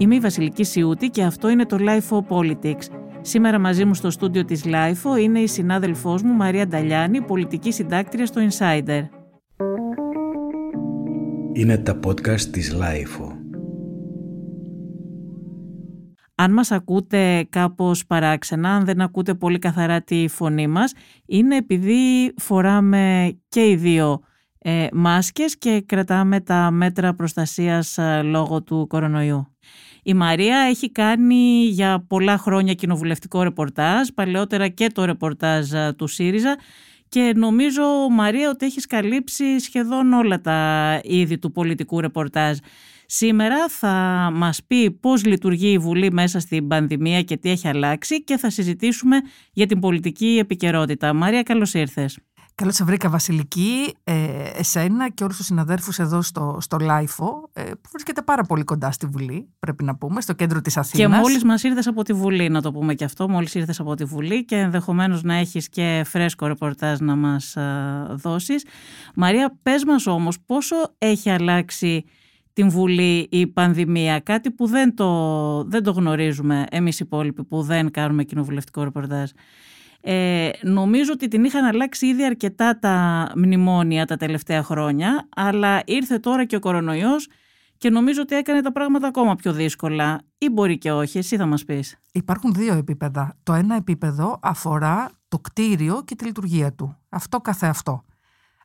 Είμαι η Βασιλική Σιούτη και αυτό είναι το LIFO Politics. Σήμερα μαζί μου στο στούντιο της LIFO είναι η συνάδελφός μου Μαρία Νταλιάνη, πολιτική συντάκτρια στο Insider. Είναι τα podcast της LIFO. Αν μας ακούτε κάπως παράξενα, αν δεν ακούτε πολύ καθαρά τη φωνή μας, είναι επειδή φοράμε και οι δύο ε, μάσκες και κρατάμε τα μέτρα προστασίας ε, λόγω του κορονοϊού. Η Μαρία έχει κάνει για πολλά χρόνια κοινοβουλευτικό ρεπορτάζ, παλαιότερα και το ρεπορτάζ ε, του ΣΥΡΙΖΑ και νομίζω, Μαρία, ότι έχεις καλύψει σχεδόν όλα τα είδη του πολιτικού ρεπορτάζ. Σήμερα θα μας πει πώς λειτουργεί η Βουλή μέσα στην πανδημία και τι έχει αλλάξει και θα συζητήσουμε για την πολιτική επικαιρότητα. Μαρία, καλώς ήρθες. Καλώς σε βρήκα Βασιλική, ε, εσένα και όλους τους συναδέρφους εδώ στο, στο ΛΑΙΦΟ ε, που βρίσκεται πάρα πολύ κοντά στη Βουλή, πρέπει να πούμε, στο κέντρο της Αθήνας. Και μόλις μας ήρθες από τη Βουλή, να το πούμε και αυτό, μόλις ήρθες από τη Βουλή και ενδεχομένως να έχεις και φρέσκο ρεπορτάζ να μας α, δώσεις. Μαρία, πες μας όμως πόσο έχει αλλάξει την Βουλή η πανδημία, κάτι που δεν το, δεν το γνωρίζουμε εμείς οι υπόλοιποι που δεν κάνουμε κοινοβουλευτικό ρεπορτάζ; Ε, νομίζω ότι την είχαν αλλάξει ήδη αρκετά τα μνημόνια τα τελευταία χρόνια, αλλά ήρθε τώρα και ο κορονοϊός και νομίζω ότι έκανε τα πράγματα ακόμα πιο δύσκολα. Ή μπορεί και όχι, εσύ θα μας πεις. Υπάρχουν δύο επίπεδα. Το ένα επίπεδο αφορά το κτίριο και τη λειτουργία του. Αυτό καθε αυτό.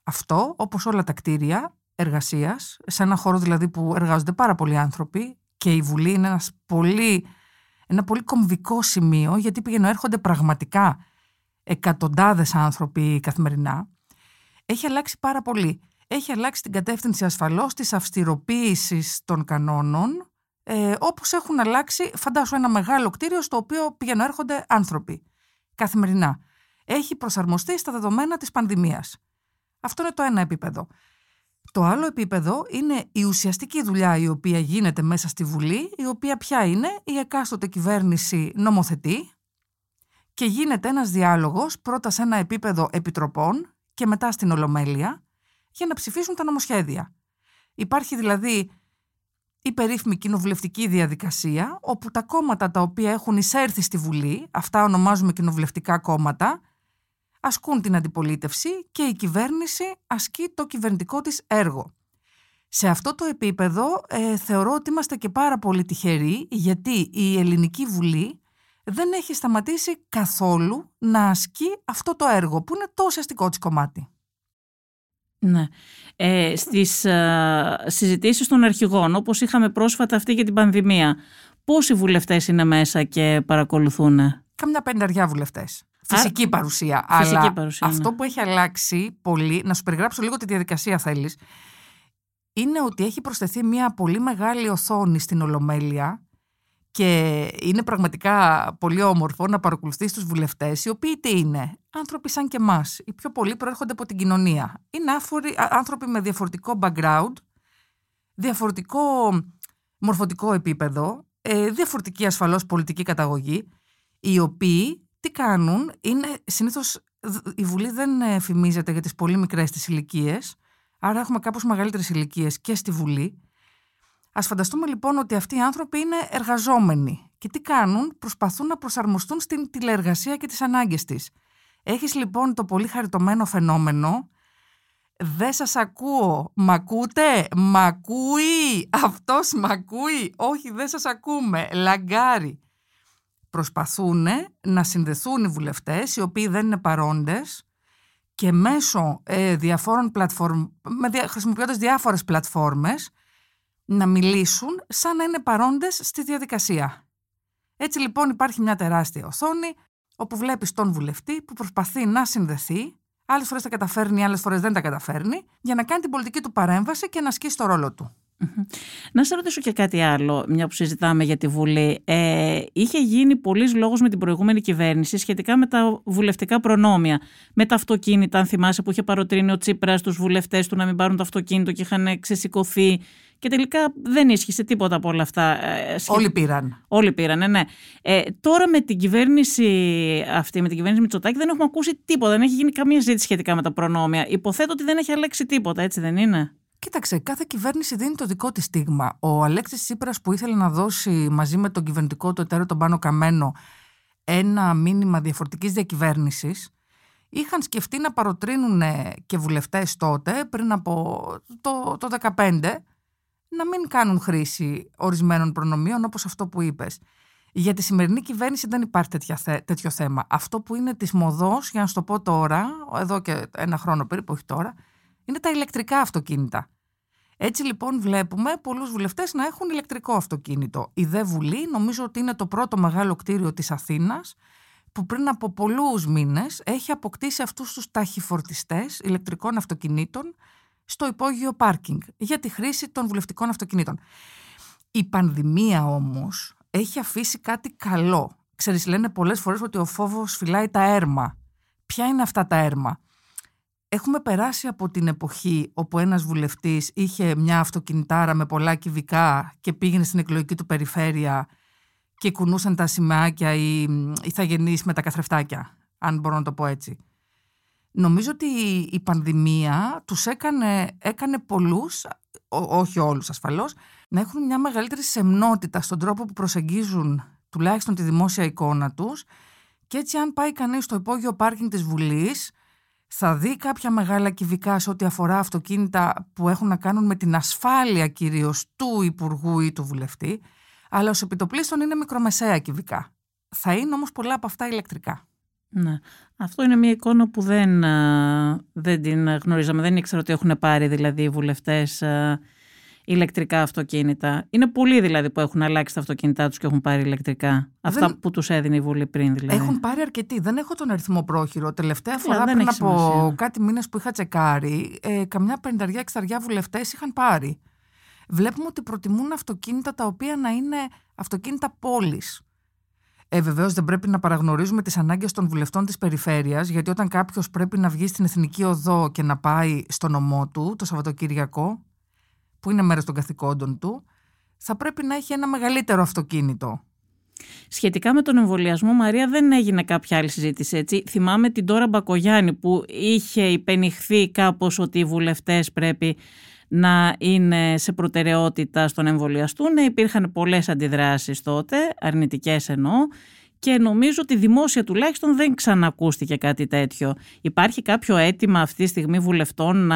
Αυτό, όπως όλα τα κτίρια εργασίας, σε ένα χώρο δηλαδή που εργάζονται πάρα πολλοί άνθρωποι και η Βουλή είναι ένας πολύ, ένα πολύ κομβικό σημείο γιατί πηγαίνουν έρχονται πραγματικά εκατοντάδες άνθρωποι καθημερινά, έχει αλλάξει πάρα πολύ. Έχει αλλάξει την κατεύθυνση ασφαλώς της αυστηροποίησης των κανόνων, ε, όπως έχουν αλλάξει, φαντάσου, ένα μεγάλο κτίριο στο οποίο πηγαίνουν έρχονται άνθρωποι καθημερινά. Έχει προσαρμοστεί στα δεδομένα της πανδημίας. Αυτό είναι το ένα επίπεδο. Το άλλο επίπεδο είναι η ουσιαστική δουλειά η οποία γίνεται μέσα στη Βουλή, η οποία πια είναι η εκάστοτε κυβέρνηση νομοθετεί, και γίνεται ένας διάλογος πρώτα σε ένα επίπεδο επιτροπών και μετά στην Ολομέλεια για να ψηφίσουν τα νομοσχέδια. Υπάρχει δηλαδή η περίφημη κοινοβουλευτική διαδικασία όπου τα κόμματα τα οποία έχουν εισέρθει στη Βουλή, αυτά ονομάζουμε κοινοβουλευτικά κόμματα, ασκούν την αντιπολίτευση και η κυβέρνηση ασκεί το κυβερνητικό της έργο. Σε αυτό το επίπεδο ε, θεωρώ ότι είμαστε και πάρα πολύ τυχεροί γιατί η Ελληνική Βουλή δεν έχει σταματήσει καθόλου να ασκεί αυτό το έργο που είναι το ουσιαστικό της κομμάτι. Ναι. Ε, στις ε, συζητήσεις των αρχηγών, όπως είχαμε πρόσφατα αυτή για την πανδημία, πόσοι βουλευτές είναι μέσα και παρακολουθούν. Καμιά πενταριά βουλευτές. Φυσική παρουσία. Φυσική αλλά παρουσία, αυτό ναι. που έχει αλλάξει πολύ, να σου περιγράψω λίγο τη διαδικασία θέλεις, είναι ότι έχει προσθεθεί μια πολύ μεγάλη οθόνη στην Ολομέλεια και είναι πραγματικά πολύ όμορφο να παρακολουθείς τους βουλευτές, οι οποίοι τι είναι, άνθρωποι σαν και εμάς. Οι πιο πολλοί προέρχονται από την κοινωνία. Είναι άφοροι, άνθρωποι με διαφορετικό background, διαφορετικό μορφωτικό επίπεδο, ε, διαφορετική ασφαλώς πολιτική καταγωγή, οι οποίοι τι κάνουν, είναι συνήθως η Βουλή δεν φημίζεται για τις πολύ μικρές της ηλικίες, άρα έχουμε κάπως μεγαλύτερες ηλικίες και στη Βουλή, Α φανταστούμε λοιπόν ότι αυτοί οι άνθρωποι είναι εργαζόμενοι. Και τι κάνουν, προσπαθούν να προσαρμοστούν στην τηλεεργασία και τις ανάγκες της. Έχεις λοιπόν το πολύ χαριτωμένο φαινόμενο. Δεν σας ακούω. Μ' ακούτε; Μ' ακούει. Αυτός μ' ακούει. Όχι, δεν σας ακούμε. Λαγκάρι. Προσπαθούν να συνδεθούν οι βουλευτές, οι οποίοι δεν είναι παρόντες, και μέσω ε, διαφόρων πλατφόρμ, χρησιμοποιώντας διάφορες πλατφόρμες, να μιλήσουν σαν να είναι παρόντες στη διαδικασία. Έτσι λοιπόν υπάρχει μια τεράστια οθόνη όπου βλέπεις τον βουλευτή που προσπαθεί να συνδεθεί, άλλες φορές τα καταφέρνει, άλλες φορές δεν τα καταφέρνει, για να κάνει την πολιτική του παρέμβαση και να ασκήσει το ρόλο του. Να σε ρωτήσω και κάτι άλλο, μια που συζητάμε για τη Βουλή. Ε, είχε γίνει πολλής λόγος με την προηγούμενη κυβέρνηση σχετικά με τα βουλευτικά προνόμια. Με τα αυτοκίνητα, αν θυμάσαι, που είχε παροτρύνει ο Τσίπρας τους βουλευτές του να μην πάρουν το αυτοκίνητο και είχαν ξεσηκωθεί. Και τελικά δεν ίσχυσε τίποτα από όλα αυτά. Ε, Όλοι πήραν. Όλοι πήραν, ναι. ναι. Ε, τώρα με την κυβέρνηση αυτή, με την κυβέρνηση Μητσοτάκη, δεν έχουμε ακούσει τίποτα. Δεν έχει γίνει καμία ζήτηση σχετικά με τα προνόμια. Υποθέτω ότι δεν έχει αλλάξει τίποτα, έτσι δεν είναι; Κοίταξε, κάθε κυβέρνηση δίνει το δικό της στίγμα. Ο Αλέξης Τσίπρας που ήθελε να δώσει μαζί με τον κυβερνητικό του εταίρο τον Πάνο Καμένο ένα μήνυμα διαφορετικής διακυβέρνησης είχαν σκεφτεί να παροτρύνουν και βουλευτές τότε πριν από το, το 2015 να μην κάνουν χρήση ορισμένων προνομίων όπως αυτό που είπες. Για τη σημερινή κυβέρνηση δεν υπάρχει τέτοια, τέτοιο θέμα. Αυτό που είναι της μοδός, για να σου το πω τώρα, εδώ και ένα χρόνο περίπου, όχι τώρα, είναι τα ηλεκτρικά αυτοκίνητα. Έτσι λοιπόν βλέπουμε πολλούς βουλευτές να έχουν ηλεκτρικό αυτοκίνητο. Η ΔΕ Βουλή νομίζω ότι είναι το πρώτο μεγάλο κτίριο της Αθήνας που πριν από πολλούς μήνες έχει αποκτήσει αυτούς τους ταχυφορτιστές ηλεκτρικών αυτοκινήτων στο υπόγειο πάρκινγκ για τη χρήση των βουλευτικών αυτοκινήτων. Η πανδημία όμως έχει αφήσει κάτι καλό. Ξέρεις, λένε πολλές φορές ότι ο φόβος φυλάει τα έρμα. Ποια είναι αυτά τα έρμα; Έχουμε περάσει από την εποχή όπου ένας βουλευτής είχε μια αυτοκινητάρα με πολλά κυβικά και πήγαινε στην εκλογική του περιφέρεια και κουνούσαν τα σημαίακια ή οι θαγενείς με τα καθρεφτάκια, αν μπορώ να το πω έτσι. Νομίζω ότι η πανδημία τους έκανε, έκανε πολλούς, όχι όλους ασφαλώς, να έχουν μια μεγαλύτερη σεμνότητα στον τρόπο που προσεγγίζουν τουλάχιστον τη δημόσια εικόνα τους και έτσι αν πάει κανείς στο υπόγειο πάρκινγκ της Βουλής θα δει κάποια μεγάλα κυβικά σε ό,τι αφορά αυτοκίνητα που έχουν να κάνουν με την ασφάλεια κυρίως του Υπουργού ή του Βουλευτή, αλλά ως επιτοπλίστων είναι μικρομεσαία κυβικά. Θα είναι όμως πολλά από αυτά ηλεκτρικά. Ναι. Αυτό είναι μια εικόνα που δεν, δεν την γνωρίζαμε. Δεν ήξερα ότι έχουν πάρει δηλαδή οι βουλευτές ηλεκτρικά αυτοκίνητα. Είναι πολλοί δηλαδή που έχουν αλλάξει τα αυτοκίνητά τους και έχουν πάρει ηλεκτρικά. Αυτά που τους έδινε η Βουλή πριν δηλαδή. Έχουν πάρει αρκετοί. Δεν έχω τον αριθμό πρόχειρο. Τελευταία φορά πριν από κάτι μήνες που είχα τσεκάρει, ε, καμιά πενταριά εξαριά βουλευτές είχαν πάρει. Βλέπουμε ότι προτιμούν αυτοκίνητα τα οποία να είναι αυτοκίνητα πόλης. Ε, Βεβαίως δεν πρέπει να παραγνωρίζουμε τις ανάγκες των βουλευτών της περιφέρειας, γιατί όταν κάποιος πρέπει να βγει στην εθνική οδό και να πάει στο νομό του το Σαββατοκύριακο, που είναι μέρος των καθηκόντων του, θα πρέπει να έχει ένα μεγαλύτερο αυτοκίνητο. Σχετικά με τον εμβολιασμό, Μαρία, δεν έγινε κάποια άλλη συζήτηση. Έτσι. Θυμάμαι την τώρα Μπακογιάννη που είχε υπενηχθεί κάπως ότι οι βουλευτές πρέπει να είναι σε προτεραιότητα στον εμβολιαστούν. Υπήρχαν πολλές αντιδράσεις τότε, αρνητικές εννοώ, και νομίζω ότι δημόσια τουλάχιστον δεν ξανακούστηκε κάτι τέτοιο. Υπάρχει κάποιο αίτημα αυτή τη στιγμή βουλευτών να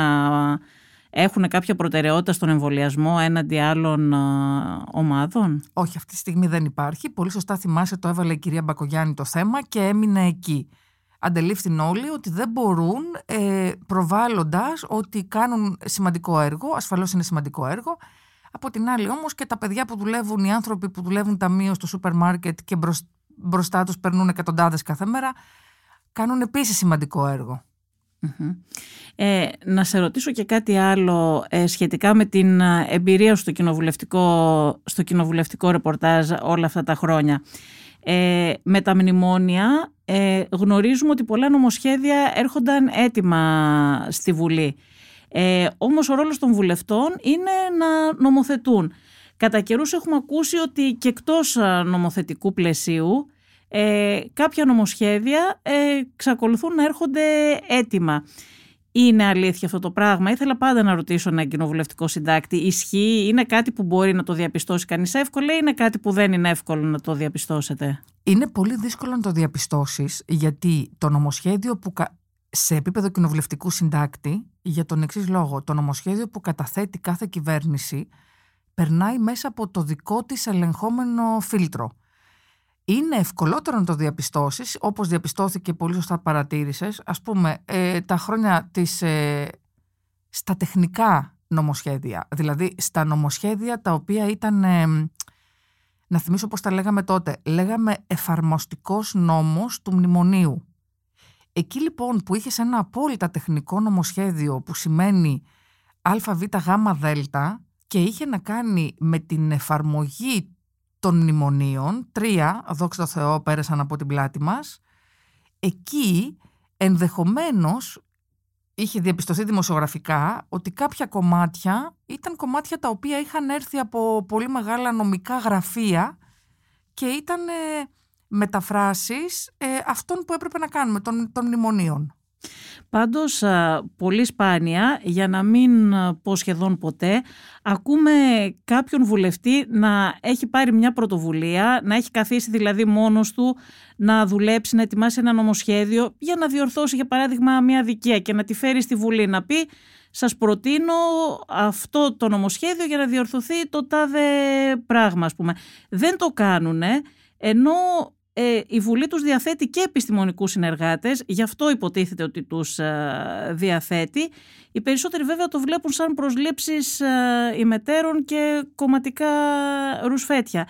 έχουν κάποια προτεραιότητα στον εμβολιασμό έναντι άλλων ομάδων; Όχι, αυτή τη στιγμή δεν υπάρχει. Πολύ σωστά θυμάσαι το έβαλε η κυρία Μπακογιάννη το θέμα και έμεινε εκεί. Αντελήφθην όλοι ότι δεν μπορούν ε, προβάλλοντας ότι κάνουν σημαντικό έργο, ασφαλώς είναι σημαντικό έργο, από την άλλη όμως και τα παιδιά που δουλεύουν, οι άνθρωποι που δουλεύουν ταμείο στο σούπερ μάρκετ και μπροστά τους περνούν εκατοντάδες κάθε μέρα, κάνουν επίσης σημαντικό έργο. Ε, να σε ρωτήσω και κάτι άλλο ε, σχετικά με την ε, εμπειρία σου στο κοινοβουλευτικό, στο κοινοβουλευτικό ρεπορτάζ όλα αυτά τα χρόνια. Ε, με τα μνημόνια ε, γνωρίζουμε ότι πολλά νομοσχέδια έρχονταν έτοιμα στη Βουλή. Ε, όμως ο ρόλος των βουλευτών είναι να νομοθετούν. Κατά καιρούς έχουμε ακούσει ότι και εκτός νομοθετικού πλαισίου ε, κάποια νομοσχέδια ε, εξακολουθούν να έρχονται έτοιμα. Είναι αλήθεια αυτό το πράγμα; Ήθελα πάντα να ρωτήσω ένα κοινοβουλευτικό συντάκτη. Ισχύει, είναι κάτι που μπορεί να το διαπιστώσει κανείς εύκολα ή είναι κάτι που δεν είναι εύκολο να το διαπιστώσετε; Είναι πολύ δύσκολο να το διαπιστώσεις γιατί το νομοσχέδιο που σε επίπεδο κοινοβουλευτικού συντάκτη για τον εξής λόγο. Το νομοσχέδιο που καταθέτει κάθε κυβέρνηση περνάει μέσα από το δικό της ελεγχόμενο φίλτρο είναι ευκολότερο να το διαπιστώσεις, όπως διαπιστώθηκε πολύ σωστά παρατήρησες, ας πούμε ε, τα χρόνια της, ε, στα τεχνικά νομοσχέδια, δηλαδή στα νομοσχέδια τα οποία ήταν, ε, να θυμίσω πώς τα λέγαμε τότε, λέγαμε εφαρμοστικός νόμος του μνημονίου. Εκεί λοιπόν που είχες ένα απόλυτα τεχνικό νομοσχέδιο που σημαίνει αβ γ δ και είχε να κάνει με την εφαρμογή των μνημονίων, τρία, δόξα τω Θεώ, πέρασαν από την πλάτη μας, εκεί ενδεχομένως είχε διαπιστωθεί δημοσιογραφικά ότι κάποια κομμάτια ήταν κομμάτια τα οποία είχαν έρθει από πολύ μεγάλα νομικά γραφεία και ήταν ε, μεταφράσεις ε, αυτών που έπρεπε να κάνουμε, των, των μνημονίων. Πάντως πολύ σπάνια, για να μην πω σχεδόν ποτέ, ακούμε κάποιον βουλευτή να έχει πάρει μια πρωτοβουλία, να έχει καθίσει δηλαδή μόνος του, να δουλέψει, να ετοιμάσει ένα νομοσχέδιο για να διορθώσει για παράδειγμα μια δικαία και να τη φέρει στη Βουλή να πει σας προτείνω αυτό το νομοσχέδιο για να διορθωθεί το τάδε πράγμα ας πούμε. Δεν το κάνουν ενώ ε, η Βουλή τους διαθέτει και επιστημονικούς συνεργάτες, γι' αυτό υποτίθεται ότι τους ε, διαθέτει. Οι περισσότεροι βέβαια το βλέπουν σαν προσλήψεις ε, ημετέρων και κομματικά ρουσφέτια.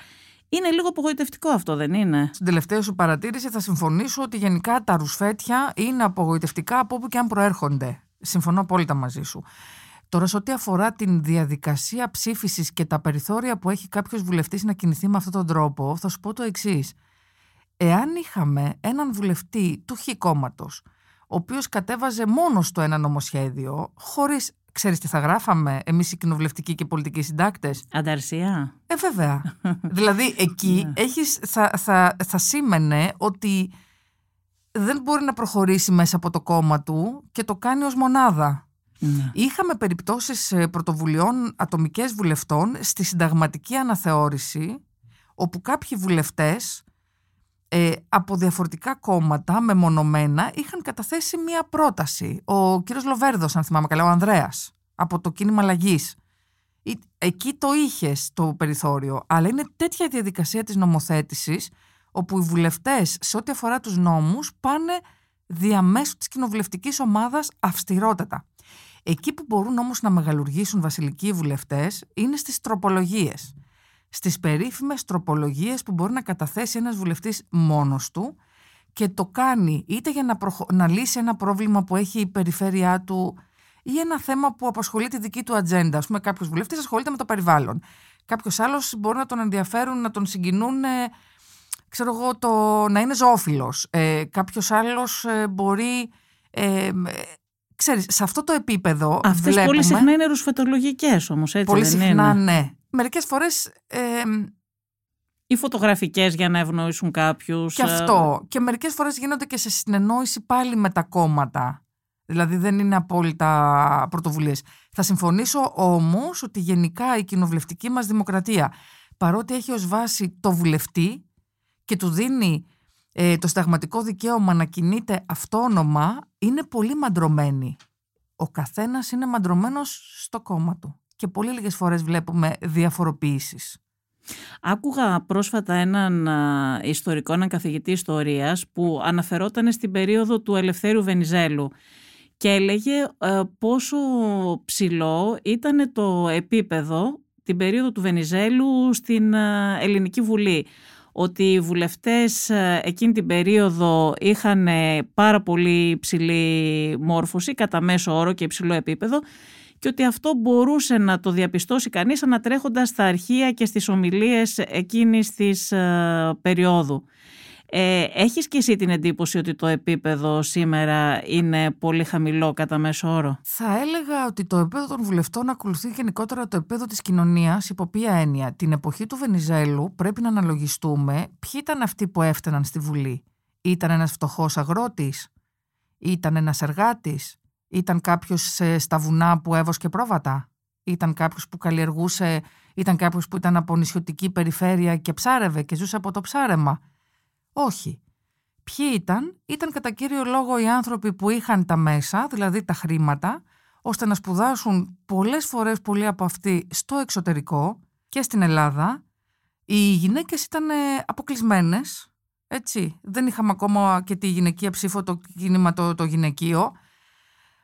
Είναι λίγο απογοητευτικό αυτό, δεν είναι; Στην τελευταία σου παρατήρηση θα συμφωνήσω ότι γενικά τα ρουσφέτια είναι απογοητευτικά από όπου και αν προέρχονται. Συμφωνώ απόλυτα μαζί σου. Τώρα, σε ό,τι αφορά την διαδικασία ψήφισης και τα περιθώρια που έχει κάποιος βουλευτής να κινηθεί με αυτόν τον τρόπο, θα σου πω το εξής. Εάν είχαμε έναν βουλευτή του χ κόμματος, ο οποίος κατέβαζε μόνο στο ένα νομοσχέδιο, χωρίς. Ξέρεις τι θα γράφαμε εμείς οι κοινοβουλευτικοί και πολιτικοί συντάκτες; Ανταρσία. Ε, βέβαια. δηλαδή, εκεί ναι. έχεις, θα, θα, θα σήμαινε ότι δεν μπορεί να προχωρήσει μέσα από το κόμμα του και το κάνει ως μονάδα. Ναι. Είχαμε περιπτώσεις ε, πρωτοβουλειών ατομικές βουλευτών στη συνταγματική αναθεώρηση όπου κάποιοι βουλευτές ε, από διαφορετικά κόμματα μεμονωμένα είχαν καταθέσει μία πρόταση. Ο κύριος Λοβέρδος, αν θυμάμαι καλά, ο Ανδρέας, από το κίνημα αλλαγής. Εκεί το είχε το περιθώριο, αλλά είναι τέτοια διαδικασία της νομοθέτησης όπου οι βουλευτές σε ό,τι αφορά τους νόμους πάνε διαμέσου της κοινοβουλευτικής ομάδας αυστηρότατα. Εκεί που μπορούν όμως να μεγαλουργήσουν βασιλικοί βουλευτές είναι στις τροπολογίες. Στις περίφημες τροπολογίες που μπορεί να καταθέσει ένας βουλευτής μόνος του και το κάνει είτε για να, να λύσει ένα πρόβλημα που έχει η περιφέρειά του ή ένα θέμα που απασχολεί τη δική του ατζέντα. Α πούμε, κάποιος βουλευτής ασχολείται με το περιβάλλον. Κάποιος άλλος μπορεί να τον ενδιαφέρουν, να τον συγκινούν ξέρω εγώ, το να είναι ζωόφιλος. Ε, κάποιος άλλος ε, μπορεί... Ε, ξέρεις, σε αυτό το επίπεδο Αυτές βλέπουμε... πολύ συχνά είναι ρουσφετολογικές όμως, έτσι Πολύ δεν συχνά, είναι; ναι. Μερικές φορές... Ε, ή φωτογραφικές για να ευνοήσουν κάποιους. Και αυτό. Και μερικές φορές γίνονται και σε συνεννόηση πάλι με τα κόμματα. Δηλαδή δεν είναι απόλυτα πρωτοβουλίες. Θα συμφωνήσω όμως ότι γενικά η κοινοβουλευτική μας δημοκρατία παρότι έχει ως βάση το βουλευτή και του δίνει ε, το σταγματικό δικαίωμα να κινείται αυτόνομα, είναι πολύ μαντρωμένη. Ο καθένας είναι μαντρωμένος στο κόμμα του. Και πολύ λίγες φορές βλέπουμε διαφοροποιήσεις. Άκουγα πρόσφατα έναν ιστορικό, έναν καθηγητή ιστορίας που αναφερόταν στην περίοδο του Ελευθέρου Βενιζέλου και έλεγε ε, πόσο ψηλό ήταν το επίπεδο την περίοδο του Βενιζέλου στην Ελληνική Βουλή ότι οι βουλευτές ε, εκείνη την περίοδο είχαν ε, πάρα πολύ υψηλή μόρφωση κατά μέσο όρο και υψηλό επίπεδο και ότι αυτό μπορούσε να το διαπιστώσει κανείς ανατρέχοντας στα αρχεία και στις ομιλίες εκείνης της ε, περίοδου. Ε, έχεις και εσύ την εντύπωση ότι το επίπεδο σήμερα είναι πολύ χαμηλό κατά μέσο όρο; Θα έλεγα ότι το επίπεδο των βουλευτών ακολουθεί γενικότερα το επίπεδο της κοινωνίας υπό ποια έννοια. Την εποχή του Βενιζέλου πρέπει να αναλογιστούμε ποιοι ήταν αυτοί που έφταναν στη Βουλή. Ήταν ένας φτωχός αγρότης, ήταν ένας εργάτης, ήταν κάποιος στα βουνά που έβοσκε πρόβατα, ήταν κάποιος που καλλιεργούσε, ήταν κάποιος που ήταν από νησιωτική περιφέρεια και ψάρευε και ζούσε από το ψάρεμα; Όχι. Ποιοι ήταν, ήταν κατά κύριο λόγο οι άνθρωποι που είχαν τα μέσα, δηλαδή τα χρήματα, ώστε να σπουδάσουν πολλές φορές πολλοί από αυτοί στο εξωτερικό και στην Ελλάδα. Οι γυναίκες ήταν αποκλεισμένες. έτσι. Δεν είχαμε ακόμα και τη γυναικεία ψήφο, το κίνημα το, το γυναικείο.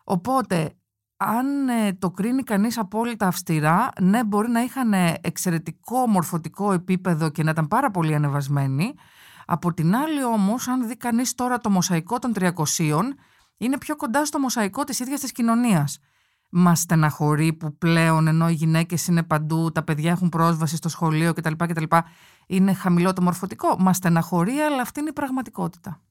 Οπότε, αν ε, το κρίνει κανείς απόλυτα αυστηρά, ναι, μπορεί να είχαν εξαιρετικό μορφωτικό επίπεδο και να ήταν πάρα πολύ ανεβασμένοι, από την άλλη όμως, αν δει κανείς τώρα το μοσαϊκό των 300, είναι πιο κοντά στο μοσαϊκό της ίδιας της κοινωνίας. Μα στεναχωρεί που πλέον ενώ οι γυναίκες είναι παντού, τα παιδιά έχουν πρόσβαση στο σχολείο κτλ. κτλ είναι χαμηλό το μορφωτικό. Μα στεναχωρεί, αλλά αυτή είναι η πραγματικότητα.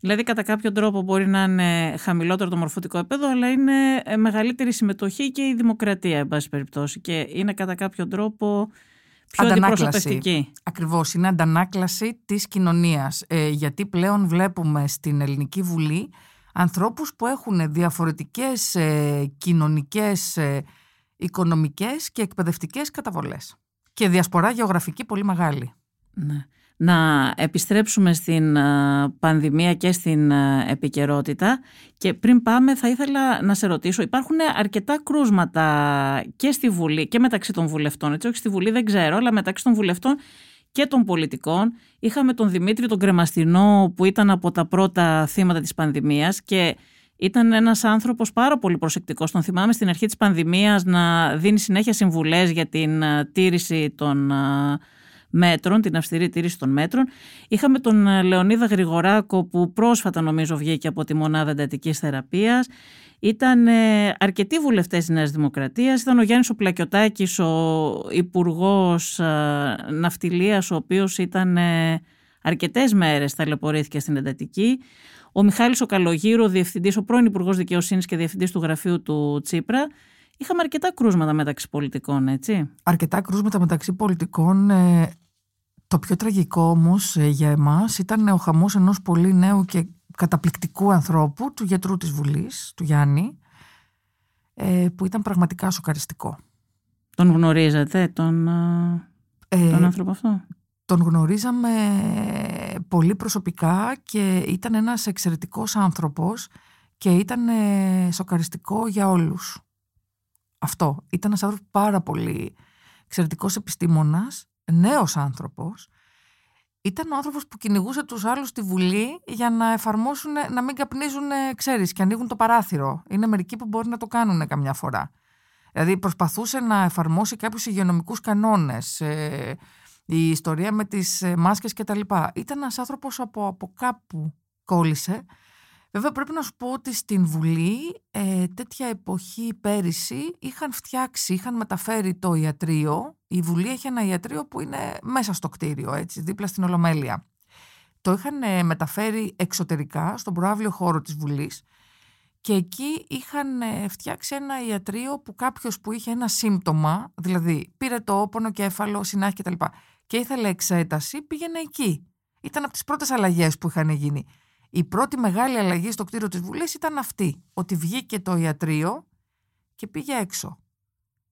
Δηλαδή κατά κάποιο τρόπο μπορεί να είναι χαμηλότερο το μορφωτικό επίπεδο αλλά είναι ε, μεγαλύτερη συμμετοχή και η δημοκρατία εν πάση περιπτώσει και είναι κατά κάποιο τρόπο Πιο αντανάκλαση. Ακριβώς. Είναι αντανάκλαση της κοινωνίας. Ε, γιατί πλέον βλέπουμε στην Ελληνική Βουλή ανθρώπους που έχουν διαφορετικές ε, κοινωνικές, ε, οικονομικές και εκπαιδευτικές καταβολές. Και διασπορά γεωγραφική πολύ μεγάλη. Ναι. Να επιστρέψουμε στην ε, πανδημία και στην ε, επικαιρότητα και πριν πάμε θα ήθελα να σε ρωτήσω υπάρχουν αρκετά κρούσματα και στη Βουλή και μεταξύ των βουλευτών έτσι όχι στη Βουλή δεν ξέρω αλλά μεταξύ των βουλευτών και των πολιτικών. Είχαμε τον Δημήτρη τον Κρεμαστινό που ήταν από τα πρώτα θύματα της πανδημίας και ήταν ένας άνθρωπος πάρα πολύ προσεκτικός. Τον θυμάμαι στην αρχή της πανδημίας να δίνει συνέχεια συμβουλές για την ε, τήρηση των ε, μέτρων, την αυστηρή τήρηση των μέτρων. Είχαμε τον ε, Λεωνίδα Γρηγοράκο που πρόσφατα νομίζω βγήκε από τη μονάδα εντατικής θεραπείας. Ήταν ε, αρκετοί βουλευτές της Νέας Δημοκρατίας. Ήταν ο Γιάννης ο Πλακιωτάκης, ο Υπουργός ε, Ναυτιλίας, ο οποίος ήταν ε, αρκετές μέρες ταλαιπωρήθηκε στην εντατική. Ο Μιχάλης ο Καλογύρου, ο, διευθυντής, ο πρώην Υπουργός Δικαιοσύνης και Διευθυντής του Γραφείου του Τσίπρα. Είχαμε αρκετά κρούσματα μεταξύ πολιτικών, έτσι. Αρκετά κρούσματα μεταξύ πολιτικών. το πιο τραγικό όμως για εμάς ήταν ο χαμός ενός πολύ νέου και καταπληκτικού ανθρώπου, του γιατρού της Βουλής, του Γιάννη, ε, που ήταν πραγματικά σοκαριστικό. Τον γνωρίζατε, τον, ε, τον άνθρωπο αυτό; Τον γνωρίζαμε πολύ προσωπικά και ήταν ένας εξαιρετικός άνθρωπος και ήταν ε, σοκαριστικό για όλους. Αυτό. Ήταν ένας άνθρωπος πάρα πολύ εξαιρετικός επιστήμονας, νέος άνθρωπος, ήταν ο άνθρωπος που κυνηγούσε τους άλλους στη Βουλή για να εφαρμόσουν, να μην καπνίζουν, ξέρεις, και ανοίγουν το παράθυρο. Είναι μερικοί που μπορεί να το κάνουν καμιά φορά. Δηλαδή προσπαθούσε να εφαρμόσει κάποιους υγειονομικούς κανόνες, ε, η ιστορία με τις ε, μάσκες κτλ. Ήταν ένας άνθρωπος από, από κάπου κόλλησε Βέβαια πρέπει να σου πω ότι στην Βουλή ε, τέτοια εποχή πέρυσι είχαν φτιάξει, είχαν μεταφέρει το ιατρείο. Η Βουλή έχει ένα ιατρείο που είναι μέσα στο κτίριο, έτσι, δίπλα στην Ολομέλεια. Το είχαν ε, μεταφέρει εξωτερικά, στον προάβλιο χώρο της Βουλής και εκεί είχαν ε, φτιάξει ένα ιατρείο που κάποιος που είχε ένα σύμπτωμα, δηλαδή πήρε το όπονο κέφαλο, συνάχη κτλ. Και ήθελε εξέταση, πήγαινε εκεί. Ήταν από τις πρώτες αλλαγές που είχαν γίνει. Η πρώτη μεγάλη αλλαγή στο κτίριο της Βουλής ήταν αυτή, ότι βγήκε το ιατρείο και πήγε έξω.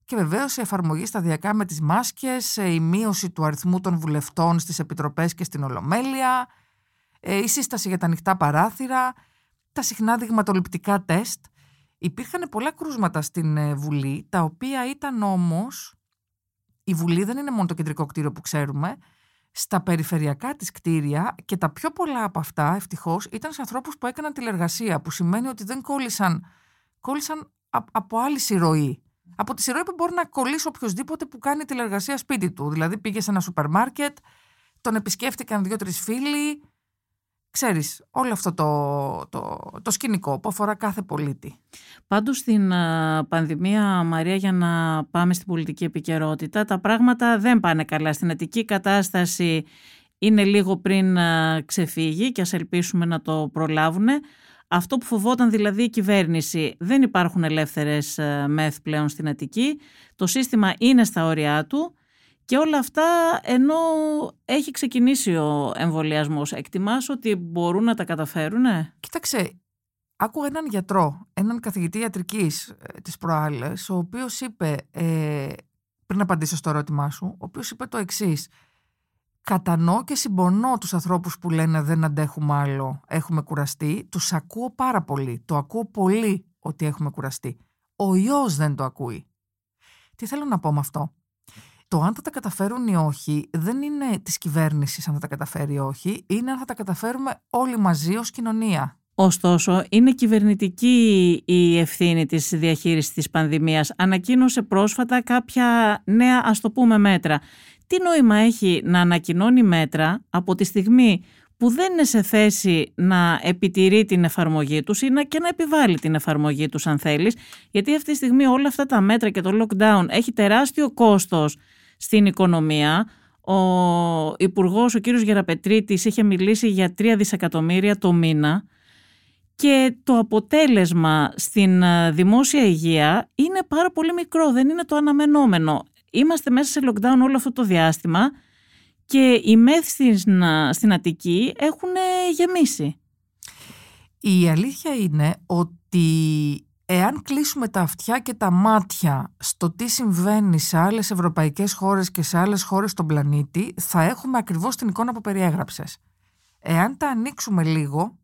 Και βεβαίως η εφαρμογή σταδιακά με τις μάσκες, η μείωση του αριθμού των βουλευτών στις επιτροπές και στην Ολομέλεια, ε, η σύσταση για τα ανοιχτά παράθυρα, τα συχνά δειγματοληπτικά τεστ. Υπήρχαν πολλά κρούσματα στην ε, Βουλή, τα οποία ήταν όμως... Η Βουλή δεν είναι μόνο το κεντρικό κτίριο που ξέρουμε, στα περιφερειακά της κτίρια και τα πιο πολλά από αυτά ευτυχώς ήταν σε ανθρώπους που έκαναν τηλεργασία που σημαίνει ότι δεν κόλλησαν, κόλλησαν από άλλη συρροή. Από τη συρροή που μπορεί να κολλήσει οποιοδήποτε που κάνει τηλεργασία σπίτι του. Δηλαδή πήγε σε ένα σούπερ μάρκετ, τον επισκέφτηκαν δύο-τρεις φίλοι, ξέρεις, όλο αυτό το, το, το σκηνικό που αφορά κάθε πολίτη. Πάντως στην πανδημία, Μαρία, για να πάμε στην πολιτική επικαιρότητα, τα πράγματα δεν πάνε καλά. Στην Αττική κατάσταση είναι λίγο πριν ξεφύγει και ας ελπίσουμε να το προλάβουν. Αυτό που φοβόταν δηλαδή η κυβέρνηση, δεν υπάρχουν ελεύθερες μεθ πλέον στην Αττική. Το σύστημα είναι στα όρια του. Και όλα αυτά ενώ έχει ξεκινήσει ο εμβολιασμός. Εκτιμάς ότι μπορούν να τα καταφέρουν. Κοίταξε, άκουγα έναν γιατρό, έναν καθηγητή ιατρικής ε, της προάλλες, ο οποίος είπε, ε, πριν απαντήσω στο ερώτημά σου, ο οποίος είπε το εξής. Κατανοώ και συμπονώ τους ανθρώπους που λένε δεν αντέχουμε άλλο, έχουμε κουραστεί. Τους ακούω πάρα πολύ. Το ακούω πολύ ότι έχουμε κουραστεί. Ο ιός δεν το ακούει. Τι θέλω να πω με αυτό; Το αν θα τα καταφέρουν ή όχι δεν είναι της κυβέρνησης αν θα τα καταφέρει ή όχι, είναι αν θα τα καταφέρουμε όλοι μαζί ως κοινωνία. Ωστόσο, είναι κυβερνητική η ευθύνη της διαχείρισης της πανδημίας. Ανακοίνωσε πρόσφατα κάποια νέα, ας το πούμε, μέτρα. Τι νόημα έχει να ανακοινώνει μέτρα από τη στιγμή που δεν είναι σε θέση να επιτηρεί την εφαρμογή τους ή να, και να επιβάλλει την εφαρμογή τους αν θέλεις, γιατί αυτή τη στιγμή όλα αυτά τα μέτρα και το lockdown έχει τεράστιο κόστος στην οικονομία. Ο υπουργός, ο κύριος Γεραπετρίτης, είχε μιλήσει για 3 δισεκατομμύρια το μήνα και το αποτέλεσμα στην ε, δημόσια υγεία είναι πάρα πολύ μικρό, δεν είναι το αναμενόμενο. Είμαστε μέσα σε lockdown όλο αυτό το διάστημα και οι μέθη στην, στην Αττική έχουν γεμίσει. Η αλήθεια είναι ότι εάν κλείσουμε τα αυτιά και τα μάτια στο τι συμβαίνει σε άλλες ευρωπαϊκές χώρες και σε άλλες χώρες στον πλανήτη, θα έχουμε ακριβώς την εικόνα που περιέγραψες. Εάν τα ανοίξουμε λίγο,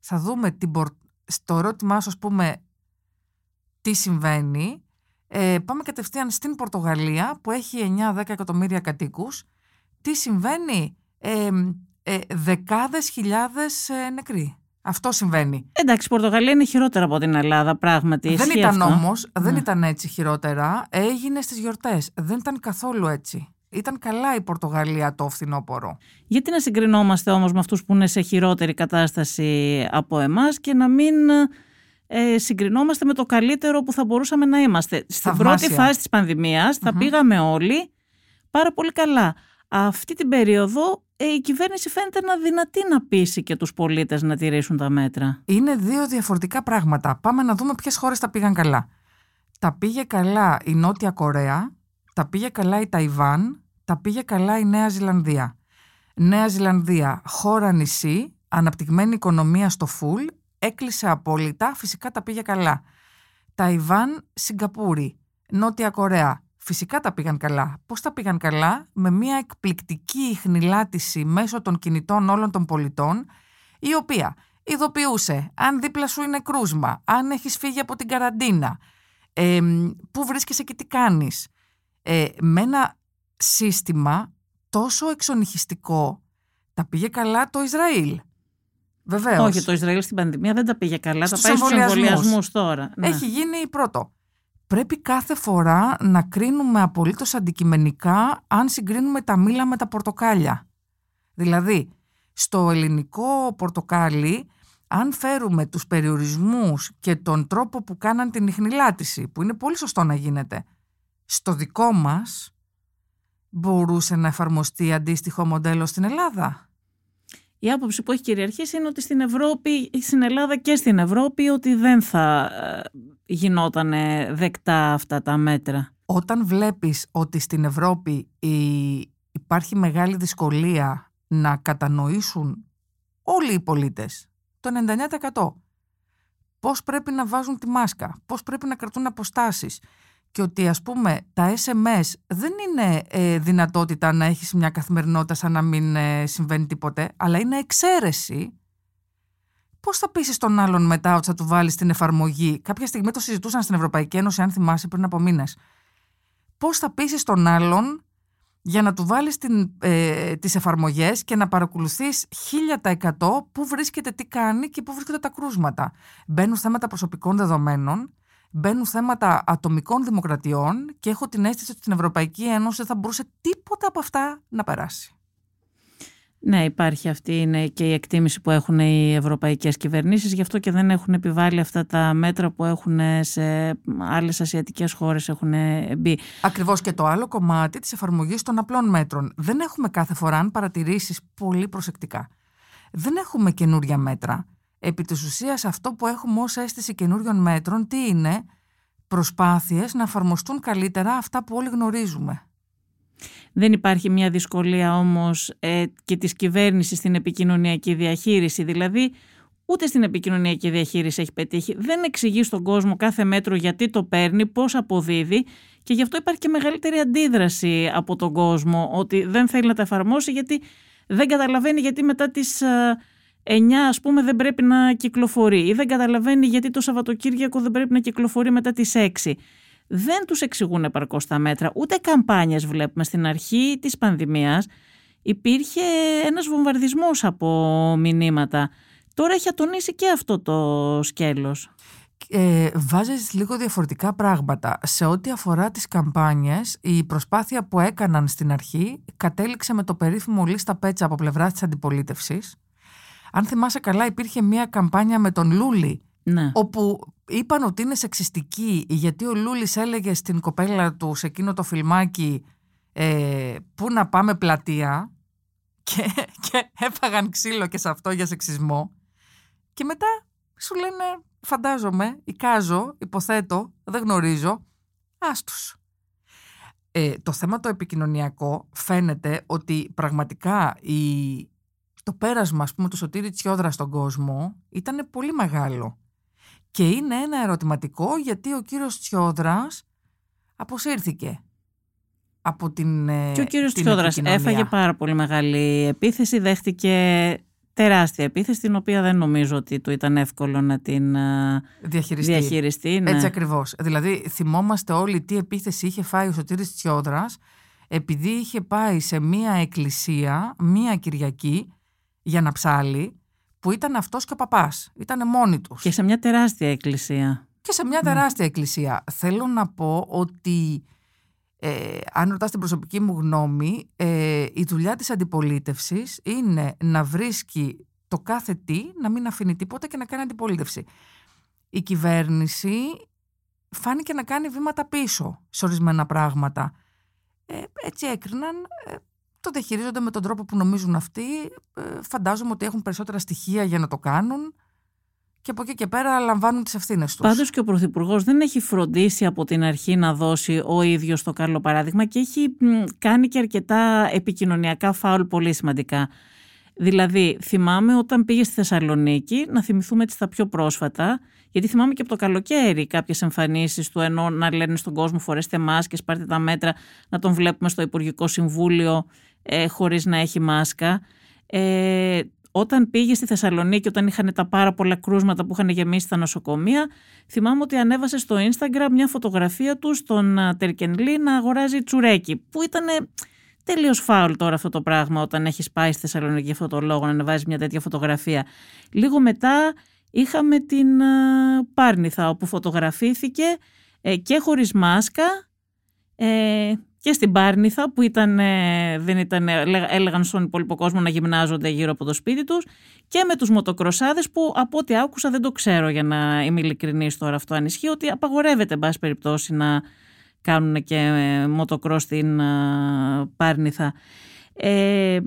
θα δούμε την στο ερώτημά σου, ας πούμε, τι συμβαίνει, ε, πάμε κατευθείαν στην Πορτογαλία που έχει 9-10 εκατομμύρια κατοίκους. Τι συμβαίνει, ε, ε, δεκάδες χιλιάδες ε, νεκροί. Αυτό συμβαίνει. Εντάξει, η Πορτογαλία είναι χειρότερα από την Ελλάδα, πράγματι. Δεν ήταν όμως, δεν ναι. ήταν έτσι χειρότερα. Έγινε στις γιορτές. Δεν ήταν καθόλου έτσι. Ήταν καλά η Πορτογαλία το φθινόπωρο. Γιατί να συγκρινόμαστε όμως με αυτούς που είναι σε χειρότερη κατάσταση από εμάς και να μην ε, συγκρινόμαστε με το καλύτερο που θα μπορούσαμε να είμαστε. Στην πρώτη φάση της πανδημίας θα πήγαμε όλοι πάρα πολύ καλά. Αυτή την περίοδο ε, η κυβέρνηση φαίνεται να δυνατή να πείσει και τους πολίτες να τηρήσουν τα μέτρα. Είναι δύο διαφορετικά πράγματα. Πάμε να δούμε ποιες χώρες τα πήγαν καλά. Τα πήγε καλά η Νότια Κορέα, τα πήγε καλά η Ταϊβάν, τα πήγε καλά η Νέα Ζηλανδία. Νέα Ζηλανδία, χώρα νησί, αναπτυγμένη οικονομία στο φουλ, έκλεισε απόλυτα, φυσικά τα πήγε καλά. Ταϊβάν, Σιγκαπούρη, Νότια Κορέα, φυσικά τα πήγαν καλά. Πώς τα πήγαν καλά; Με μια εκπληκτική ιχνηλάτηση μέσω των κινητών όλων των πολιτών, η οποία ειδοποιούσε αν δίπλα σου είναι κρούσμα, αν έχεις φύγει από την καραντίνα, ε, πού βρίσκεσαι και τι κάνεις. Ε, με ένα σύστημα τόσο εξονυχιστικό τα πήγε καλά το Ισραήλ. Βεβαίως. Όχι, το Ισραήλ στην πανδημία δεν τα πήγε καλά. Στους τα πάει στους εμβολιασμούς τώρα. Ναι. Έχει γίνει πρώτο. Πρέπει κάθε φορά να κρίνουμε απολύτως αντικειμενικά αν συγκρίνουμε τα μήλα με τα πορτοκάλια. Δηλαδή, στο ελληνικό πορτοκάλι, αν φέρουμε τους περιορισμούς και τον τρόπο που κάναν την ιχνηλάτηση, που είναι πολύ σωστό να γίνεται, στο δικό μας, μπορούσε να εφαρμοστεί αντίστοιχο μοντέλο στην Ελλάδα η άποψη που έχει κυριαρχήσει είναι ότι στην Ευρώπη, στην Ελλάδα και στην Ευρώπη, ότι δεν θα ε, γινόταν δεκτά αυτά τα μέτρα. Όταν βλέπεις ότι στην Ευρώπη υπάρχει μεγάλη δυσκολία να κατανοήσουν όλοι οι πολίτες, το 99%, πώς πρέπει να βάζουν τη μάσκα, πώς πρέπει να κρατούν αποστάσεις, και ότι ας πούμε τα SMS δεν είναι ε, δυνατότητα να έχεις μια καθημερινότητα σαν να μην ε, συμβαίνει τίποτε, αλλά είναι εξαίρεση. Πώς θα πείσει τον άλλον μετά ότι θα του βάλεις την εφαρμογή; Κάποια στιγμή το συζητούσαν στην Ευρωπαϊκή Ένωση, αν θυμάσαι, πριν από μήνες. Πώς θα πείσει τον άλλον για να του βάλεις την, ε, τις εφαρμογές και να παρακολουθείς 1000% πού βρίσκεται, τι κάνει και πού βρίσκονται τα κρούσματα; Μπαίνουν θέματα προσωπικών δεδομένων μπαίνουν θέματα ατομικών δημοκρατιών και έχω την αίσθηση ότι στην Ευρωπαϊκή Ένωση δεν θα μπορούσε τίποτα από αυτά να περάσει. Ναι, υπάρχει αυτή είναι και η εκτίμηση που έχουν οι ευρωπαϊκές κυβερνήσεις, γι' αυτό και δεν έχουν επιβάλει αυτά τα μέτρα που έχουν σε άλλες ασιατικές χώρες έχουν μπει. Ακριβώς και το άλλο κομμάτι της εφαρμογής των απλών μέτρων. Δεν έχουμε κάθε φορά, αν παρατηρήσεις πολύ προσεκτικά, δεν έχουμε καινούρια μέτρα επί της ουσίας αυτό που έχουμε ως αίσθηση καινούριων μέτρων, τι είναι; Προσπάθειες να εφαρμοστούν καλύτερα αυτά που όλοι γνωρίζουμε. Δεν υπάρχει μια δυσκολία όμως ε, και της κυβέρνησης στην επικοινωνιακή διαχείριση. Δηλαδή, ούτε στην επικοινωνιακή διαχείριση έχει πετύχει. Δεν εξηγεί στον κόσμο κάθε μέτρο γιατί το παίρνει, πώς αποδίδει και γι' αυτό υπάρχει και μεγαλύτερη αντίδραση από τον κόσμο ότι δεν θέλει να τα εφαρμόσει γιατί δεν καταλαβαίνει γιατί μετά τις ε, 9 ας πούμε δεν πρέπει να κυκλοφορεί ή δεν καταλαβαίνει γιατί το Σαββατοκύριακο δεν πρέπει να κυκλοφορεί μετά τις 6. Δεν τους εξηγούν επαρκώς τα μέτρα, ούτε καμπάνιες βλέπουμε στην αρχή της πανδημίας. Υπήρχε ένας βομβαρδισμός από μηνύματα. Τώρα έχει ατονίσει και αυτό το σκέλος. Ε, βάζεις λίγο διαφορετικά πράγματα. Σε ό,τι αφορά τις καμπάνιες, η προσπάθεια που έκαναν στην αρχή κατέληξε με το περίφημο λίστα πέτσα από πλευρά της αντιπολίτευσης αν θυμάσαι καλά, υπήρχε μια καμπάνια με τον Λούλη. Ναι. Όπου είπαν ότι είναι σεξιστική γιατί ο Λούλης έλεγε στην κοπέλα του σε εκείνο το φιλμάκι ε, πού να πάμε πλατεία και, και έφαγαν ξύλο και σε αυτό για σεξισμό και μετά σου λένε φαντάζομαι, εικάζω, υποθέτω, δεν γνωρίζω, άστους. Ε, το θέμα το επικοινωνιακό φαίνεται ότι πραγματικά η το πέρασμα, ας πούμε, του Σωτήρη Τσιόδρα στον κόσμο ήταν πολύ μεγάλο. Και είναι ένα ερωτηματικό γιατί ο κύριος Τσιόδρας αποσύρθηκε από την Και ο κύριος την Τσιόδρας επικοινωνία. έφαγε πάρα πολύ μεγάλη επίθεση, δέχτηκε τεράστια επίθεση, την οποία δεν νομίζω ότι του ήταν εύκολο να την α, διαχειριστεί. διαχειριστεί. ναι. Έτσι ακριβώς. Δηλαδή θυμόμαστε όλοι τι επίθεση είχε φάει ο Σωτήρης Τσιόδρας επειδή είχε πάει σε μία εκκλησία, μία Κυριακή για να ψάλει που ήταν αυτός και ο παπάς. Ήταν μόνοι τους. Και σε μια τεράστια εκκλησία. και σε μια τεράστια εκκλησία. Θέλω να πω ότι ε, αν ρωτάς την προσωπική μου γνώμη, ε, η δουλειά της αντιπολίτευσης είναι να βρίσκει το κάθε τι, να μην αφήνει τίποτα και να κάνει αντιπολίτευση. Η κυβέρνηση φάνηκε να κάνει βήματα πίσω σε ορισμένα πράγματα. Ε, έτσι έκριναν, ε, το διαχειρίζονται με τον τρόπο που νομίζουν αυτοί. Ε, φαντάζομαι ότι έχουν περισσότερα στοιχεία για να το κάνουν και από εκεί και πέρα λαμβάνουν τις ευθύνες τους. Πάντως και ο Πρωθυπουργός δεν έχει φροντίσει από την αρχή να δώσει ο ίδιος το καλό παράδειγμα και έχει μ, κάνει και αρκετά επικοινωνιακά φάουλ πολύ σημαντικά. Δηλαδή, θυμάμαι όταν πήγε στη Θεσσαλονίκη, να θυμηθούμε έτσι τα πιο πρόσφατα, γιατί θυμάμαι και από το καλοκαίρι κάποιες εμφανίσεις του ενώ να λένε στον κόσμο φορέστε μάσκες, πάρτε τα μέτρα, να τον βλέπουμε στο Υπουργικό Συμβούλιο ε, χωρίς να έχει μάσκα. Ε, όταν πήγε στη Θεσσαλονίκη, όταν είχαν τα πάρα πολλά κρούσματα που είχαν γεμίσει τα νοσοκομεία, θυμάμαι ότι ανέβασε στο Instagram μια φωτογραφία του στον α, Τερκενλή να αγοράζει τσουρέκι, που ήταν τελείως φάουλ τώρα αυτό το πράγμα όταν έχεις πάει στη Θεσσαλονίκη για αυτό το λόγο να ανεβάζεις μια τέτοια φωτογραφία. Λίγο μετά είχαμε την α, Πάρνηθα όπου φωτογραφήθηκε ε, και χωρίς μάσκα ε, και στην Πάρνηθα που ήταν, ε, δεν ήταν, ε, λέγα- έλεγαν στον υπόλοιπο κόσμο να γυμνάζονται γύρω από το σπίτι τους και με τους μοτοκροσάδες που από ό,τι άκουσα δεν το ξέρω για να είμαι ειλικρινής τώρα αυτό αν ισχύει ότι απαγορεύεται εν πάση περιπτώσει να κάνουν και ε, μοτοκρός στην ε, Πάρνηθα. Ε,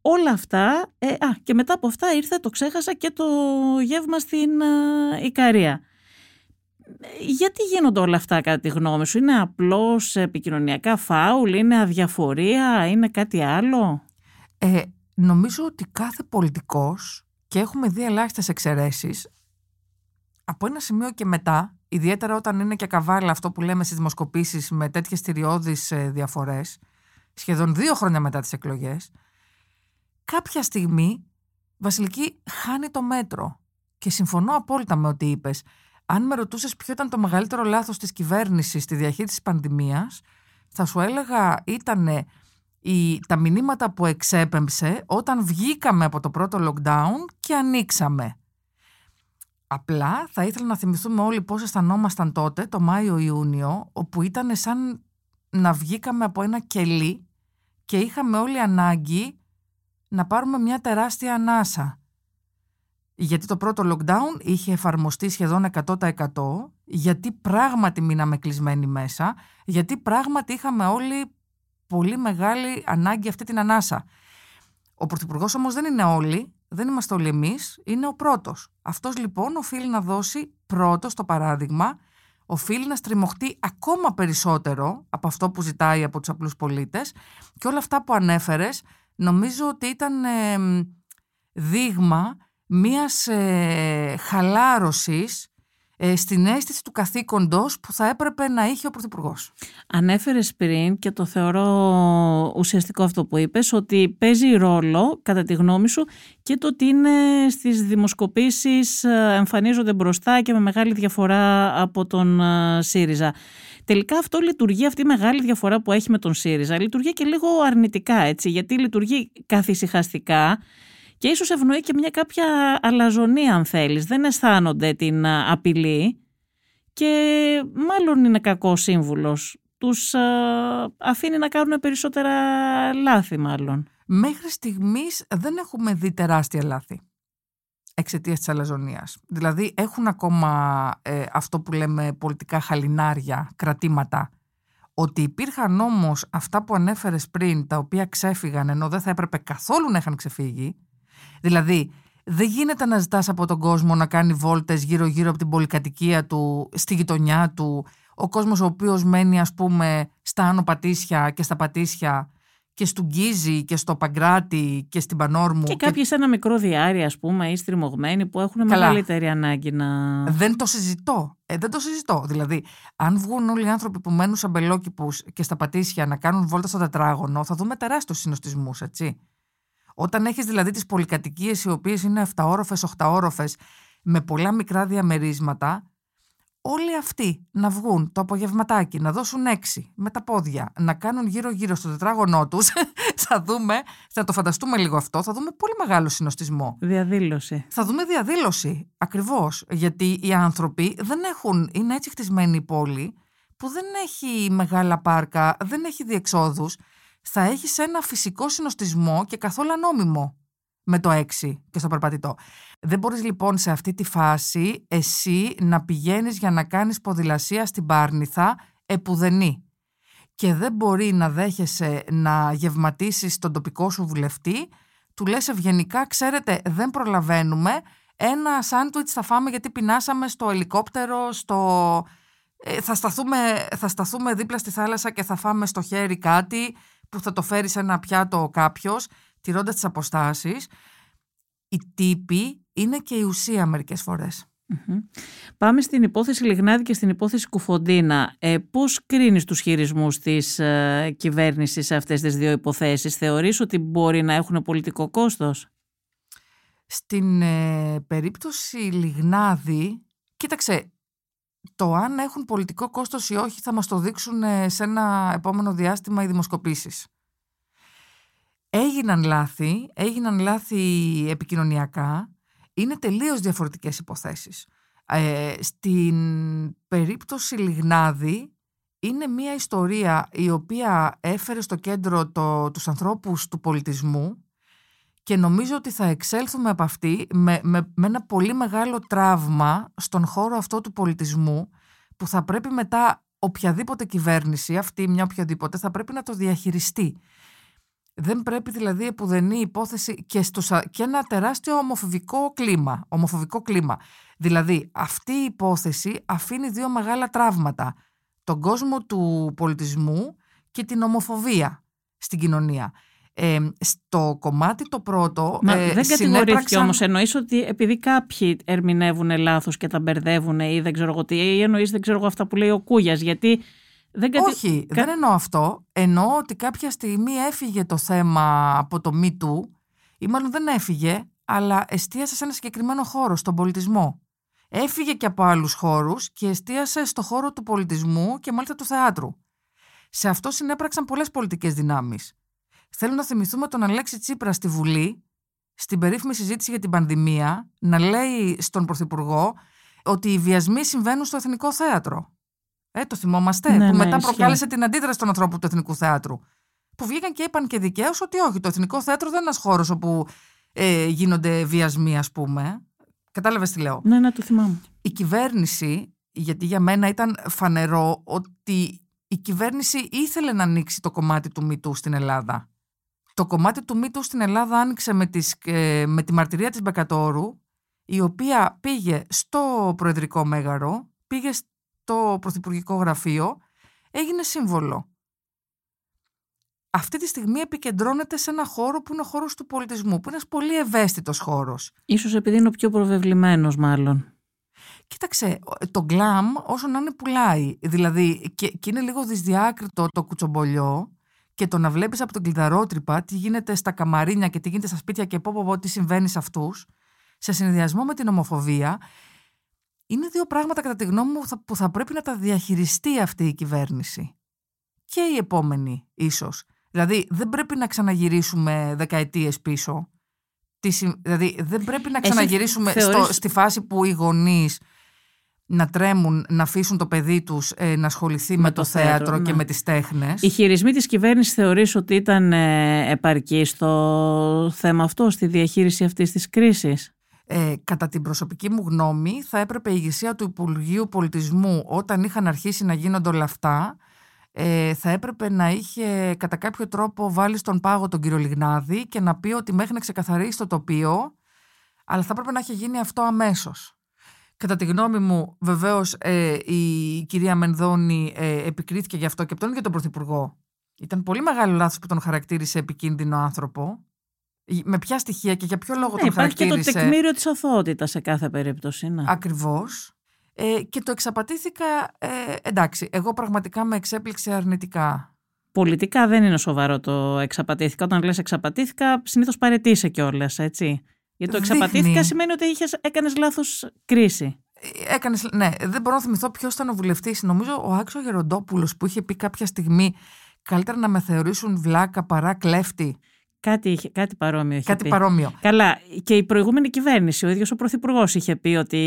όλα αυτά, ε, α, και μετά από αυτά ήρθε, το ξέχασα, και το γεύμα στην ε, Ικαρία. Ε, Γιατί γίνονται όλα αυτά κατά τη γνώμη σου, είναι απλώς επικοινωνιακά φάουλ, είναι αδιαφορία, είναι κάτι άλλο; Ε, νομίζω ότι κάθε πολιτικός και έχουμε δει ελάχιστες εξαιρέσεις από ένα σημείο και μετά, ιδιαίτερα όταν είναι και καβάλα αυτό που λέμε στις δημοσκοπήσεις με τέτοιες στηριώδεις ε, διαφορές, σχεδόν δύο χρόνια μετά τις εκλογές, κάποια στιγμή Βασιλική χάνει το μέτρο. Και συμφωνώ απόλυτα με ό,τι είπες. Αν με ρωτούσες ποιο ήταν το μεγαλύτερο λάθος της κυβέρνησης στη διαχείριση της πανδημίας, θα σου έλεγα ήταν η, τα μηνύματα που εξέπεμψε όταν βγήκαμε από το πρώτο lockdown και ανοίξαμε. Απλά θα ήθελα να θυμηθούμε όλοι πώς αισθανόμασταν τότε, το Μάιο-Ιούνιο, όπου ήταν σαν να βγήκαμε από ένα κελί και είχαμε όλοι ανάγκη να πάρουμε μια τεράστια ανάσα. Γιατί το πρώτο lockdown είχε εφαρμοστεί σχεδόν 100% γιατί πράγματι μείναμε κλεισμένοι μέσα, γιατί πράγματι είχαμε όλοι πολύ μεγάλη ανάγκη αυτή την ανάσα. Ο Πρωθυπουργός όμως δεν είναι όλοι, δεν είμαστε όλοι εμείς, είναι ο πρώτος. Αυτός λοιπόν οφείλει να δώσει πρώτος το παράδειγμα, οφείλει να στριμωχτεί ακόμα περισσότερο από αυτό που ζητάει από τους απλούς πολίτες και όλα αυτά που ανέφερες νομίζω ότι ήταν ε, δείγμα μιας ε, χαλάρωσης ε, στην αίσθηση του καθήκοντος που θα έπρεπε να είχε ο Πρωθυπουργός. Ανέφερες πριν και το θεωρώ ουσιαστικό αυτό που είπες ότι παίζει ρόλο κατά τη γνώμη σου και το ότι είναι στις δημοσκοπήσεις ε, εμφανίζονται μπροστά και με μεγάλη διαφορά από τον ε, ΣΥΡΙΖΑ. Τελικά αυτό λειτουργεί, αυτή η μεγάλη διαφορά που έχει με τον ΣΥΡΙΖΑ, λειτουργεί και λίγο αρνητικά έτσι, γιατί λειτουργεί καθησυχαστικά και ίσως ευνοεί και μια κάποια αλαζονία αν θέλεις. Δεν αισθάνονται την α, απειλή και μάλλον είναι κακό σύμβουλος. Τους α, αφήνει να κάνουν περισσότερα λάθη μάλλον. Μέχρι στιγμής δεν έχουμε δει τεράστια λάθη εξαιτίας της αλαζονίας. Δηλαδή έχουν ακόμα ε, αυτό που λέμε πολιτικά χαλινάρια, κρατήματα. Ότι υπήρχαν όμως αυτά που ανέφερες πριν, τα οποία ξέφυγαν ενώ δεν θα έπρεπε καθόλου να είχαν ξεφύγει. Δηλαδή δεν γίνεται να ζητάς από τον κόσμο να κάνει βόλτες γύρω-γύρω από την πολυκατοικία του, στη γειτονιά του, ο κόσμος ο οποίος μένει ας πούμε στα άνω πατήσια και στα πατήσια και στον Γκίζη και στο Παγκράτη και στην Πανόρμου. Και κάποιοι σε ένα μικρό διάρρη, ας πούμε, ή στριμωγμένοι που έχουν Καλά. μεγαλύτερη ανάγκη να. Δεν το συζητώ. Ε, δεν το συζητώ. Δηλαδή, αν βγουν όλοι οι άνθρωποι που μένουν σαν μπελόκηπους και στα πατήσια να κάνουν βόλτα στο τετράγωνο, θα δούμε τεράστιους συνοστισμούς, έτσι. Όταν έχεις δηλαδή τις πολυκατοικίες οι οποίες είναι 7όροφε, 8όροφε, με πολλά μικρά διαμερίσματα, όλοι αυτοί να βγουν το απογευματάκι, να δώσουν έξι με τα πόδια, να κάνουν γύρω-γύρω στο τετράγωνό τους, θα δούμε, θα το φανταστούμε λίγο αυτό, θα δούμε πολύ μεγάλο συνοστισμό. Διαδήλωση. Θα δούμε διαδήλωση. Ακριβώς. Γιατί οι άνθρωποι δεν έχουν. Είναι έτσι χτισμένη η πόλη που δεν έχει μεγάλα πάρκα, δεν έχει διεξόδους. Θα έχεις ένα φυσικό συνοστισμό και καθόλου ανώμιμο με το 6 και στο περπατητό. Δεν μπορείς λοιπόν σε αυτή τη φάση εσύ να πηγαίνεις για να κάνεις ποδηλασία στην Πάρνηθα επουδενή. Και δεν μπορεί να δέχεσαι να γευματίσεις τον τοπικό σου βουλευτή, του λες ευγενικά, ξέρετε δεν προλαβαίνουμε, ένα σάντουιτς θα φάμε γιατί πεινάσαμε στο ελικόπτερο, στο... ε, θα, σταθούμε, θα σταθούμε δίπλα στη θάλασσα και θα φάμε στο χέρι κάτι που θα το φέρει σε ένα πιάτο κάποιος, τηρώντας τις αποστάσεις. Οι τύποι είναι και η ουσία μερικές φορές. Μμμ. Πάμε στην υπόθεση Λιγνάδη και στην υπόθεση Κουφοντίνα. Ε, πώς κρίνεις τους χειρισμούς της ε, κυβέρνησης σε αυτές τις δύο υποθέσεις; Θεωρείς ότι μπορεί να έχουν πολιτικό κόστος; Στην ε, περίπτωση Λιγνάδη, κοίταξε, το αν έχουν πολιτικό κόστος ή όχι θα μας το δείξουν ε, σε ένα επόμενο διάστημα οι δημοσκοπήσεις. Έγιναν λάθη, έγιναν λάθη επικοινωνιακά, είναι τελείως διαφορετικές υποθέσεις. Ε, στην περίπτωση Λιγνάδη είναι μια ιστορία η οποία έφερε στο κέντρο το, τους ανθρώπους του πολιτισμού και νομίζω ότι θα εξέλθουμε από αυτή με, με, με ένα πολύ μεγάλο τραύμα στον χώρο αυτό του πολιτισμού που θα πρέπει μετά οποιαδήποτε κυβέρνηση, αυτή μια οποιαδήποτε, θα πρέπει να το διαχειριστεί. Δεν πρέπει δηλαδή επουδενή υπόθεση και, στους, α- και ένα τεράστιο ομοφοβικό κλίμα, ομοφοβικό κλίμα. Δηλαδή αυτή η υπόθεση αφήνει δύο μεγάλα τραύματα. Τον κόσμο του πολιτισμού και την ομοφοβία στην κοινωνία. Ε, στο κομμάτι το πρώτο Μα ε, δεν κατηγορήθηκε συνέπραξαν- όμως. Εννοείς ότι επειδή κάποιοι ερμηνεύουν λάθος και τα μπερδεύουν ή δεν ξέρω εγώ τι, ή εννοείς δεν ξέρω εγώ αυτά που λέει ο Κούγιας, γιατί δεν κατη... Όχι, κα- δεν εννοώ αυτό. Εννοώ ότι κάποια στιγμή έφυγε το θέμα από το Me Too, ή μάλλον δεν έφυγε, αλλά εστίασε σε ένα συγκεκριμένο χώρο, στον πολιτισμό. Έφυγε και από άλλους χώρους και εστίασε στο χώρο του πολιτισμού και μάλιστα του θεάτρου. Σε αυτό συνέπραξαν πολλές πολιτικές δυνάμεις. Θέλω να θυμηθούμε τον Αλέξη Τσίπρα στη Βουλή, στην περίφημη συζήτηση για την πανδημία, να λέει στον Πρωθυπουργό ότι οι βιασμοί συμβαίνουν στο Εθνικό Θέατρο. Ε, το θυμόμαστε, Ναι, που ναι, μετά ισχύει. προκάλεσε την αντίδραση των ανθρώπων του Εθνικού Θέατρου. Που βγήκαν και είπαν και δικαίως ότι όχι, το Εθνικό Θέατρο δεν είναι ένας χώρος όπου ε, γίνονται βιασμοί, ας πούμε. Κατάλαβες τι λέω; Ναι, ναι, το θυμάμαι. Η κυβέρνηση, γιατί για μένα ήταν φανερό ότι η κυβέρνηση ήθελε να ανοίξει το κομμάτι του Μητού στην Ελλάδα. Το κομμάτι του Μήτου στην Ελλάδα άνοιξε με, τις, ε, με τη μαρτυρία της Μπεκατόρου, η οποία πήγε στο Προεδρικό Μέγαρο, πήγε στο Πρωθυπουργικό Γραφείο, έγινε σύμβολο. Αυτή τη στιγμή επικεντρώνεται σε ένα χώρο που είναι ο χώρος του πολιτισμού, που είναι ένας πολύ ευαίσθητος χώρος. Ίσως επειδή είναι ο πιο προβεβλημένος μάλλον. Κοίταξε, το γκλαμ όσο να είναι πουλάει. Δηλαδή, και, και είναι λίγο δυσδιάκριτο το κουτσομπολιό και το να βλέπεις από τον κλειδαρότρυπα τι γίνεται στα καμαρίνια και τι γίνεται στα σπίτια και πω, πω, πω τι συμβαίνει σε αυτούς, σε συνδυασμό με την ομοφοβία, είναι δύο πράγματα κατά τη γνώμη μου που θα, που θα πρέπει να τα διαχειριστεί αυτή η κυβέρνηση. Και η επόμενη ίσως. Δηλαδή δεν πρέπει να ξαναγυρίσουμε δεκαετίες πίσω. Τι συ- Δηλαδή δεν πρέπει να Εσύ ξαναγυρίσουμε θεωρείς- στο, στη φάση που οι γονείς να τρέμουν να αφήσουν το παιδί τους ε, να ασχοληθεί με, το το, θέατρο, θέατρο, και ναι. με τις τέχνες. Οι χειρισμοί της κυβέρνησης θεωρείς ότι ήταν ε, επαρκή στο θέμα αυτό, στη διαχείριση αυτής της κρίσης; Ε, κατά την προσωπική μου γνώμη θα έπρεπε η ηγεσία του Υπουργείου Πολιτισμού όταν είχαν αρχίσει να γίνονται όλα αυτά ε, θα έπρεπε να είχε κατά κάποιο τρόπο βάλει στον πάγο τον κύριο Λιγνάδη και να πει ότι μέχρι να ξεκαθαρίσει το τοπίο αλλά θα έπρεπε να έχει γίνει αυτό αμέσως. Κατά τη γνώμη μου βεβαίως ε, η κυρία Μενδώνη ε, επικρίθηκε γι' αυτό και από τον ίδιο τον Πρωθυπουργό Ήταν πολύ μεγάλο λάθος που τον χαρακτήρισε επικίνδυνο άνθρωπο. Με ποια στοιχεία και για ποιο λόγο Ναι, τον υπάρχει και χαρακτήρισε; το τεκμήριο της αθωότητας σε κάθε περίπτωση. Ναι. Ακριβώς. Ε, και το εξαπατήθηκα, ε, εντάξει, εγώ πραγματικά με εξέπληξε αρνητικά. Πολιτικά δεν είναι σοβαρό το εξαπατήθηκα. Όταν λες εξαπατήθηκα, συνήθως παρετήσει κιόλας, έτσι. Γιατί το Δείχνει. εξαπατήθηκα σημαίνει ότι είχες, έκανες λάθος κρίση. Ε, Έκανες, ναι, δεν μπορώ να θυμηθώ ποιος ήταν ο βουλευτής. Νομίζω ο Άξο Γεροντόπουλος που είχε πει κάποια στιγμή καλύτερα να με θεωρήσουν βλάκα παρά κλέφτη. Κάτι, είχε, κάτι παρόμοιο είχε Κάτι πει. παρόμοιο. Καλά, και η προηγούμενη κυβέρνηση, ο ίδιος ο Πρωθυπουργός είχε πει ότι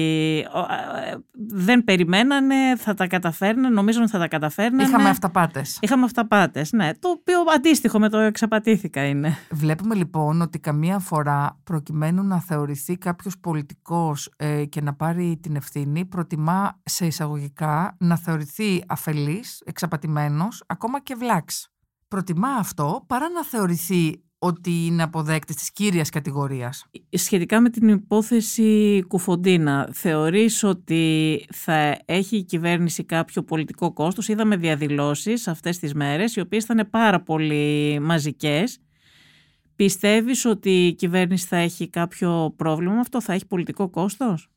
ο, ε, δεν περιμένανε, θα τα καταφέρνανε, νομίζουν ότι θα τα καταφέρνανε. Είχαμε αυταπάτες. Είχαμε αυταπάτες, ναι. Το οποίο αντίστοιχο με το εξαπατήθηκα είναι. Βλέπουμε λοιπόν ότι καμία φορά προκειμένου να θεωρηθεί κάποιος πολιτικός ε, και να πάρει την ευθύνη προτιμά σε εισαγωγικά να θεωρηθεί αφελής, εξαπατημένος, ακόμα και βλάξ. Προτιμά αυτό παρά να θεωρηθεί ότι είναι αποδέκτης της κύριας κατηγορίας. Σχετικά με την υπόθεση Κουφοντίνα, θεωρείς ότι θα έχει η κυβέρνηση κάποιο πολιτικό κόστος; Είδαμε διαδηλώσεις αυτές τις μέρες, οι οποίες ήταν πάρα πολύ μαζικές. Πιστεύεις ότι η κυβέρνηση θα έχει κάποιο πρόβλημα με αυτό, θα έχει πολιτικό κόστος;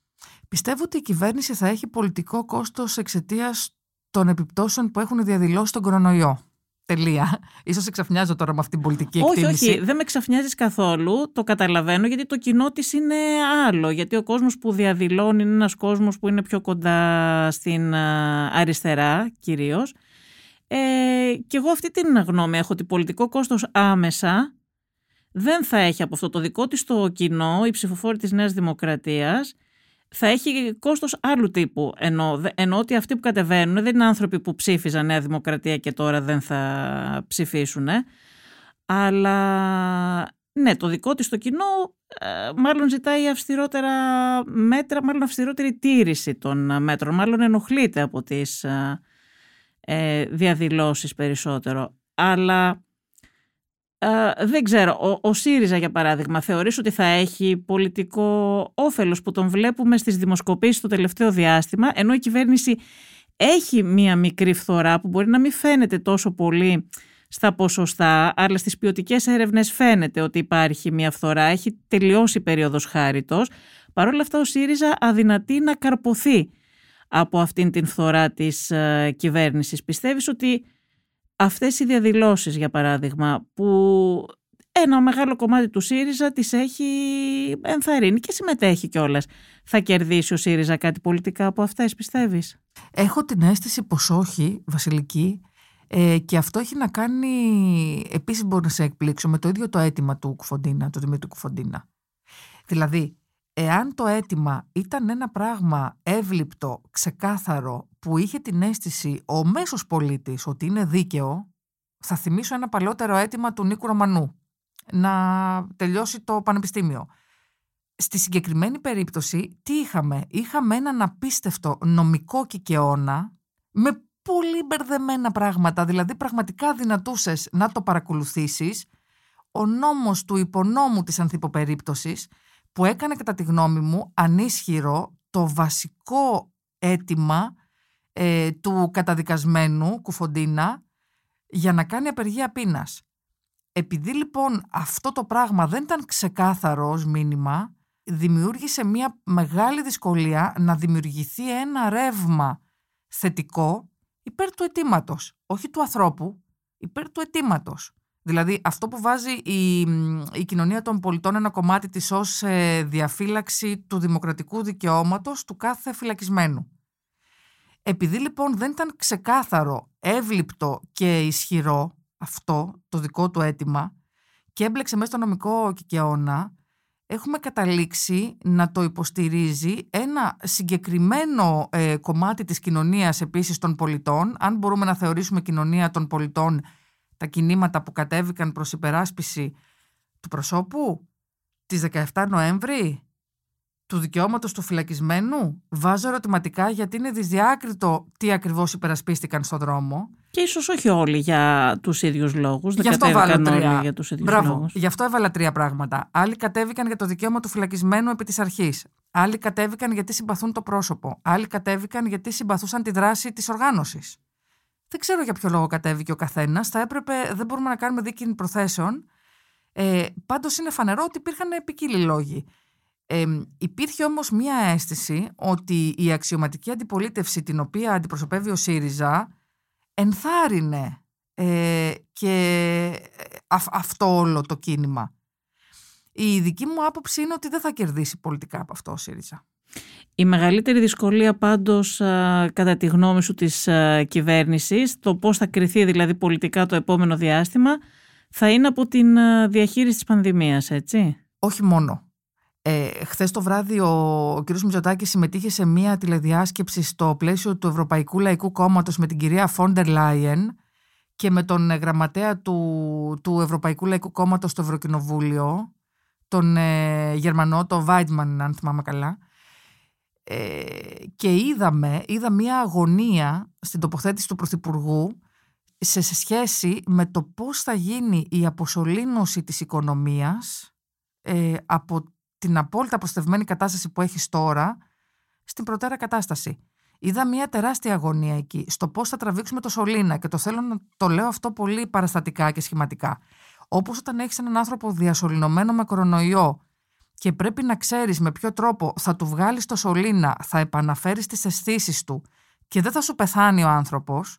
Πιστεύω ότι η κυβέρνηση θα έχει πολιτικό κόστος εξαιτίας των επιπτώσεων που έχουν διαδηλώσεις τον κορονοϊό. Τελεία. Ίσως εξαφνιάζω τώρα με αυτή την πολιτική Όχι, εκτίμηση. όχι, δεν με ξαφνιάζεις καθόλου, το καταλαβαίνω γιατί το κοινό της είναι άλλο, γιατί ο κόσμος που διαδηλώνει είναι ένας κόσμος που είναι πιο κοντά στην α, αριστερά κυρίως. Ε, και εγώ αυτή την γνώμη έχω ότι πολιτικό κόστος άμεσα δεν θα έχει από αυτό το δικό της το κοινό, η ψηφοφόρη της Νέας Δημοκρατίας, θα έχει κόστος άλλου τύπου. Ενώ, δε- ενώ ότι αυτοί που κατεβαίνουν δεν είναι άνθρωποι που ψήφιζαν Νέα Δημοκρατία και τώρα δεν θα ψηφίσουν. Αλλά ναι, το δικό της το κοινό ε, μάλλον ζητάει αυστηρότερα μέτρα, μάλλον αυστηρότερη τήρηση των ε, μέτρων. Μάλλον ενοχλείται από τις ε, ε, διαδηλώσεις περισσότερο. Αλλά ε, δεν ξέρω, ο, ο ΣΥΡΙΖΑ για παράδειγμα θεωρείς ότι θα έχει πολιτικό όφελος που τον βλέπουμε στις δημοσκοπήσεις το τελευταίο διάστημα ενώ η κυβέρνηση έχει μία μικρή φθορά που μπορεί να μην φαίνεται τόσο πολύ στα ποσοστά αλλά στις ποιοτικές έρευνες φαίνεται ότι υπάρχει μία φθορά, έχει τελειώσει η περίοδος χάριτος Παρ' όλα αυτά ο ΣΥΡΙΖΑ αδυνατεί να καρποθεί από αυτήν την φθορά της ε, κυβέρνησης. Πιστεύεις ότι αυτές οι διαδηλώσεις για παράδειγμα που ένα μεγάλο κομμάτι του ΣΥΡΙΖΑ τις έχει ενθαρρύνει και συμμετέχει κιόλας. Θα κερδίσει ο ΣΥΡΙΖΑ κάτι πολιτικά από αυτές πιστεύεις; Έχω την αίσθηση πως όχι, Βασιλική, ε, και αυτό έχει να κάνει, επίσης μπορώ να σε εκπλήξω, με το ίδιο το αίτημα του Κουφοντίνα, του Δημήτρη Κουφοντίνα. Δηλαδή, εάν το αίτημα ήταν ένα πράγμα εύληπτο, ξεκάθαρο, που είχε την αίσθηση ο μέσος πολίτης ότι είναι δίκαιο, θα θυμίσω ένα παλαιότερο αίτημα του Νίκου Ρωμανού, να τελειώσει το πανεπιστήμιο. Στη συγκεκριμένη περίπτωση, τι είχαμε; Είχαμε έναν απίστευτο νομικό κικαιώνα με πολύ μπερδεμένα πράγματα. Δηλαδή, πραγματικά δυνατούσες να το παρακολουθήσεις. Ο νόμος του υπονόμου της ανθιποπερίπτωσης που έκανε κατά τη γνώμη μου ανίσχυρο το βασικό αίτημα ε, του καταδικασμένου Κουφοντίνα για να κάνει απεργία πείνας. Επειδή λοιπόν αυτό το πράγμα δεν ήταν ξεκάθαρο ως μήνυμα, δημιούργησε μια μεγάλη δυσκολία να δημιουργηθεί ένα ρεύμα θετικό υπέρ του αιτήματος, όχι του ανθρώπου, υπέρ του αιτήματος. Δηλαδή αυτό που βάζει η, η κοινωνία των πολιτών ένα κομμάτι της ως ε, διαφύλαξη του δημοκρατικού δικαιώματος του κάθε φυλακισμένου. Επειδή λοιπόν δεν ήταν ξεκάθαρο, εύληπτο και ισχυρό αυτό το δικό του αίτημα και έμπλεξε μέσα στο νομικό κικαιώνα, έχουμε καταλήξει να το υποστηρίζει ένα συγκεκριμένο ε, κομμάτι της κοινωνίας επίσης των πολιτών, αν μπορούμε να θεωρήσουμε κοινωνία των πολιτών τα κινήματα που κατέβηκαν προς υπεράσπιση του προσώπου; Της 17 Νοέμβρη, του δικαιώματος του φυλακισμένου; Βάζω ερωτηματικά γιατί είναι δυσδιάκριτο τι ακριβώς υπερασπίστηκαν στον δρόμο. Και ίσως όχι όλοι για τους ίδιους λόγους. Δεν Γι' αυτό κατέβηκαν βάλω τρία. όλοι για τους ίδιους Μπράβο. λόγους. Γι' αυτό έβαλα τρία πράγματα. Άλλοι κατέβηκαν για το δικαίωμα του φυλακισμένου επί της αρχής. Άλλοι κατέβηκαν γιατί συμπαθούν το πρόσωπο. Άλλοι κατέβηκαν γιατί συμπαθούσαν τη δράση της οργάνωσης. Δεν ξέρω για ποιο λόγο κατέβηκε ο καθένας. Θα έπρεπε, δεν μπορούμε να κάνουμε δίκη προθέσεων. Ε, Πάντως είναι φανερό ότι υπήρχαν ποικίλοι λόγοι. Ε, υπήρχε όμως μία αίσθηση ότι η αξιωματική αντιπολίτευση την οποία αντιπροσωπεύει ο ΣΥΡΙΖΑ ενθάρρυνε ε, και αυτό όλο το κίνημα. Η δική μου άποψη είναι ότι δεν θα κερδίσει πολιτικά από αυτό ο ΣΥΡΙΖΑ. Η μεγαλύτερη δυσκολία πάντως κατά τη γνώμη σου της κυβέρνησης, το πώς θα κριθεί δηλαδή πολιτικά το επόμενο διάστημα, θα είναι από την διαχείριση της πανδημίας, έτσι; Όχι μόνο. Ε, Χθες το βράδυ ο, ο κ. Μητσοτάκης συμμετείχε σε μία τηλεδιάσκεψη στο πλαίσιο του Ευρωπαϊκού Λαϊκού Κόμματος με την κυρία Φόντερ Λάιεν και με τον γραμματέα του, του Ευρωπαϊκού Λαϊκού Κόμματος στο Ευρωκοινοβούλιο, τον ε, Γερμανό, τον Βάιντμαν, αν θυμάμαι καλά. Ε, και είδαμε, είδα μία αγωνία στην τοποθέτηση του Πρωθυπουργού σε, σε σχέση με το πώς θα γίνει η αποσωλήνωση της οικονομίας ε, από την απόλυτα προστευμένη κατάσταση που έχεις τώρα στην προτέρα κατάσταση. Είδα μια τεράστια αγωνία εκεί στο πώς θα τραβήξουμε το σωλήνα και το θέλω να το λέω αυτό πολύ παραστατικά και σχηματικά. Όπως όταν έχεις έναν άνθρωπο διασωληνωμένο με κορονοϊό και πρέπει να ξέρεις με ποιο τρόπο θα του βγάλεις το σωλήνα, θα επαναφέρεις τις αισθήσεις του και δεν θα σου πεθάνει ο άνθρωπος,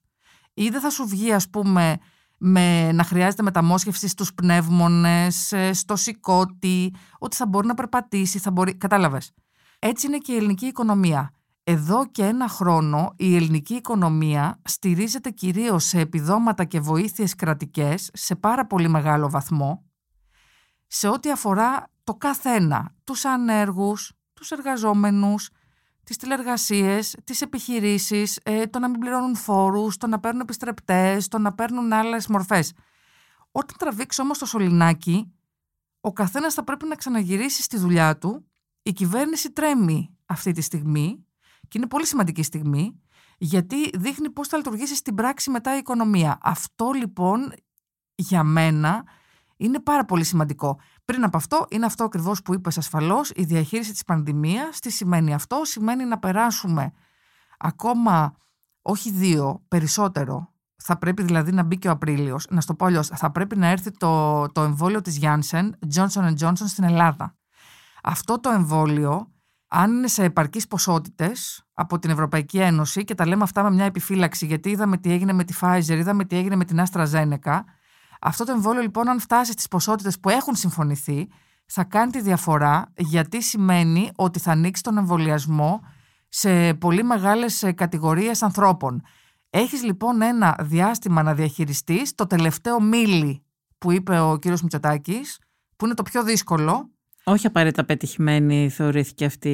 ή δεν θα σου βγει, ας πούμε, με να χρειάζεται μεταμόσχευση στους πνεύμονες, ε, στο σηκώτη, ότι θα μπορεί να περπατήσει, θα μπορεί... Κατάλαβες. Έτσι είναι και η ελληνική οικονομία. Εδώ και ένα χρόνο η ελληνική οικονομία στηρίζεται κυρίως σε επιδόματα και βοήθειες κρατικές σε πάρα πολύ μεγάλο βαθμό σε ό,τι αφορά το καθένα, τους ανέργους, τους εργαζόμενους, τις τηλεργασίες, τις επιχειρήσεις, ε, το να μην πληρώνουν φόρους, το να παίρνουν επιστρεπτές, το να παίρνουν άλλες μορφές. Όταν τραβήξει όμως το σωληνάκι, ο καθένας θα πρέπει να ξαναγυρίσει στη δουλειά του. Η κυβέρνηση τρέμει αυτή τη στιγμή και είναι πολύ σημαντική στιγμή γιατί δείχνει πώς θα λειτουργήσει στην πράξη μετά η οικονομία. Αυτό λοιπόν για μένα είναι πάρα πολύ σημαντικό. Πριν από αυτό, είναι αυτό ακριβώς που είπες ασφαλώς, η διαχείριση της πανδημίας. Τι σημαίνει αυτό, Σημαίνει να περάσουμε ακόμα όχι δύο, περισσότερο. Θα πρέπει δηλαδή να μπει και ο Απρίλιος. Να στο πω αλλιώς, θα πρέπει να έρθει το, το εμβόλιο της Janssen, Johnson Johnson, στην Ελλάδα. Αυτό το εμβόλιο, αν είναι σε επαρκείς ποσότητες από την Ευρωπαϊκή Ένωση, και τα λέμε αυτά με μια επιφύλαξη, γιατί είδαμε τι έγινε με τη Pfizer, είδαμε τι έγινε με την AstraZeneca, αυτό το εμβόλιο λοιπόν αν φτάσει στις ποσότητες που έχουν συμφωνηθεί θα κάνει τη διαφορά γιατί σημαίνει ότι θα ανοίξει τον εμβολιασμό σε πολύ μεγάλες ε, κατηγορίες ανθρώπων. Έχεις λοιπόν ένα διάστημα να διαχειριστείς το τελευταίο μίλι που είπε ο κύριος Μητσοτάκης που είναι το πιο δύσκολο. Όχι απαραίτητα πετυχημένη θεωρήθηκε αυτή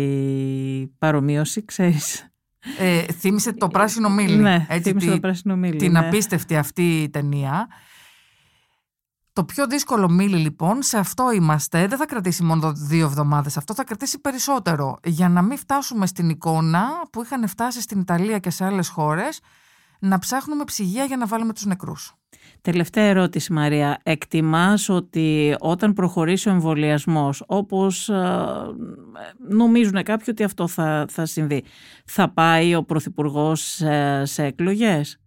η παρομοίωση, ξέρεις. Ε, θύμισε το πράσινο μίλι. Ναι, Έτσι, θύμισε το πράσινο μίλι. Την ναι. απίστευτη αυτή η ταινία. Το πιο δύσκολο μίλι λοιπόν, σε αυτό είμαστε, δεν θα κρατήσει μόνο δύο εβδομάδες, αυτό θα κρατήσει περισσότερο. Για να μην φτάσουμε στην εικόνα που είχαν φτάσει στην Ιταλία και σε άλλες χώρες, να ψάχνουμε ψυγεία για να βάλουμε τους νεκρούς. Τελευταία ερώτηση Μαρία. Εκτιμάς ότι όταν προχωρήσει ο εμβολιασμός, όπως ε, νομίζουν κάποιοι ότι αυτό θα, θα συμβεί, θα πάει ο Πρωθυπουργός σε, σε εκλογές;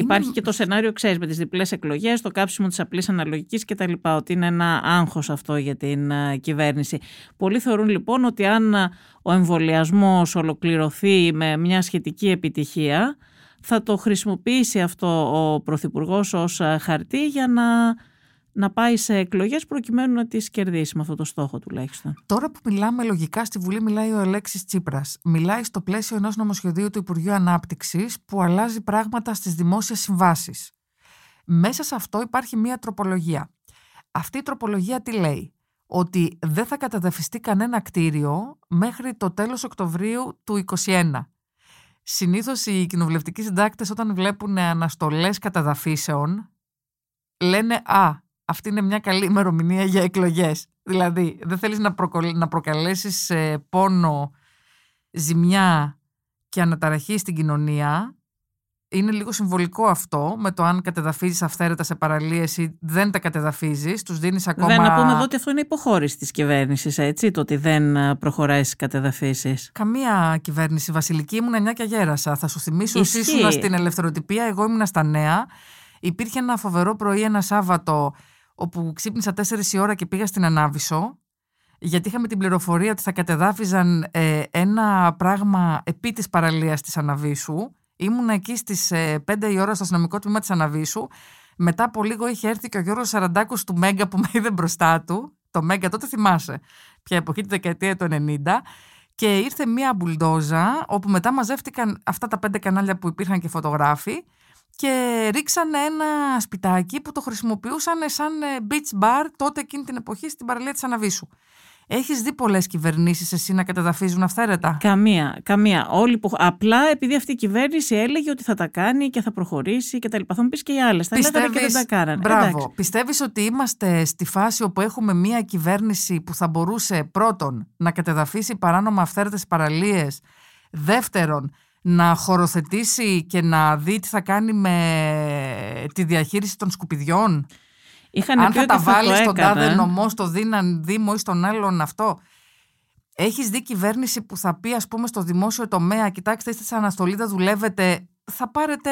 Υπάρχει και το σενάριο, ξέρεις, με τις διπλές εκλογές, το κάψιμο της απλής αναλογικής κτλ. Ότι είναι ένα άγχος αυτό για την ε, κυβέρνηση. Πολλοί θεωρούν λοιπόν ότι αν ε, ο εμβολιασμός ολοκληρωθεί με μια σχετική επιτυχία, θα το χρησιμοποιήσει αυτό ο Πρωθυπουργός ως ε, χαρτί για να να πάει σε εκλογές προκειμένου να τις κερδίσει με αυτό το στόχο τουλάχιστον. Τώρα που μιλάμε λογικά στη Βουλή μιλάει ο Αλέξης Τσίπρας. Μιλάει στο πλαίσιο ενός νομοσχεδίου του Υπουργείου Ανάπτυξης που αλλάζει πράγματα στις δημόσιες συμβάσεις. Μέσα σε αυτό υπάρχει μία τροπολογία. Αυτή η τροπολογία τι λέει; Ότι δεν θα καταδεφιστεί κανένα κτίριο μέχρι το τέλος Οκτωβρίου του 2021. Συνήθως οι κοινοβουλευτικοί συντάκτες όταν βλέπουν αναστολές καταδαφίσεων λένε «Α, αυτή είναι μια καλή ημερομηνία για εκλογές. Δηλαδή, δεν θέλεις να, να προκαλέσεις πόνο, ζημιά και αναταραχή στην κοινωνία, είναι λίγο συμβολικό αυτό με το αν κατεδαφίζεις αυθαίρετα σε παραλίες ή δεν τα κατεδαφίζεις. Τους δίνεις ακόμα. Βέβαια, να πούμε εδώ ότι αυτό είναι υποχώρηση της κυβέρνησης, έτσι, το ότι δεν ε, προχωράει στι κατεδαφίσεις. Καμία κυβέρνηση βασιλική ήμουν 9 και γέρασα. Θα σου θυμίσω ότι ήσουν στην ελευθεροτυπία, εγώ ήμουν στα νέα. Υπήρχε ένα φοβερό πρωί, ένα Σάββατο, όπου ξύπνησα 4 η ώρα και πήγα στην Ανάβησο. Γιατί είχαμε την πληροφορία ότι θα κατεδάφιζαν ε, ένα πράγμα επί της παραλίας της Αναβίσου Ήμουν εκεί στις 5 ε, η ώρα στο αστυνομικό τμήμα της Αναβίσου. Μετά από λίγο είχε έρθει και ο Γιώργος Σαραντάκος του Μέγκα που με είδε μπροστά του. Το Μέγκα τότε θυμάσαι. Ποια εποχή, τη δεκαετία του 90. Και ήρθε μία μπουλντόζα, όπου μετά μαζεύτηκαν αυτά τα πέντε κανάλια που υπήρχαν και φωτογράφοι και ρίξανε ένα σπιτάκι που το χρησιμοποιούσαν σαν ε, beach bar τότε εκείνη την εποχή στην παραλία της Αναβίσου. Έχεις δει πολλές κυβερνήσεις εσύ να καταδαφίζουν αυθαίρετα. Καμία, καμία. Όλοι που... Απλά επειδή αυτή η κυβέρνηση έλεγε ότι θα τα κάνει και θα προχωρήσει και τα λοιπά. Θα μου πεις και οι άλλες. Θα λέγανε και δεν τα κάνανε. Μπράβο. Πιστεύεις ότι είμαστε στη φάση όπου έχουμε μία κυβέρνηση που θα μπορούσε πρώτον να κατεδαφίσει παράνομα αυθαίρετες παραλίες. Δεύτερον, να χωροθετήσει και να δει τι θα κάνει με τη διαχείριση των σκουπιδιών. Είχαν Αν θα τα βάλεις στον τάδε νομό, στο δίναν δήμο ή στον άλλον αυτό. Έχεις δει κυβέρνηση που θα πει, ας πούμε, στο δημόσιο τομέα, κοιτάξτε, είστε σε αναστολή, δεν δουλεύετε, θα πάρετε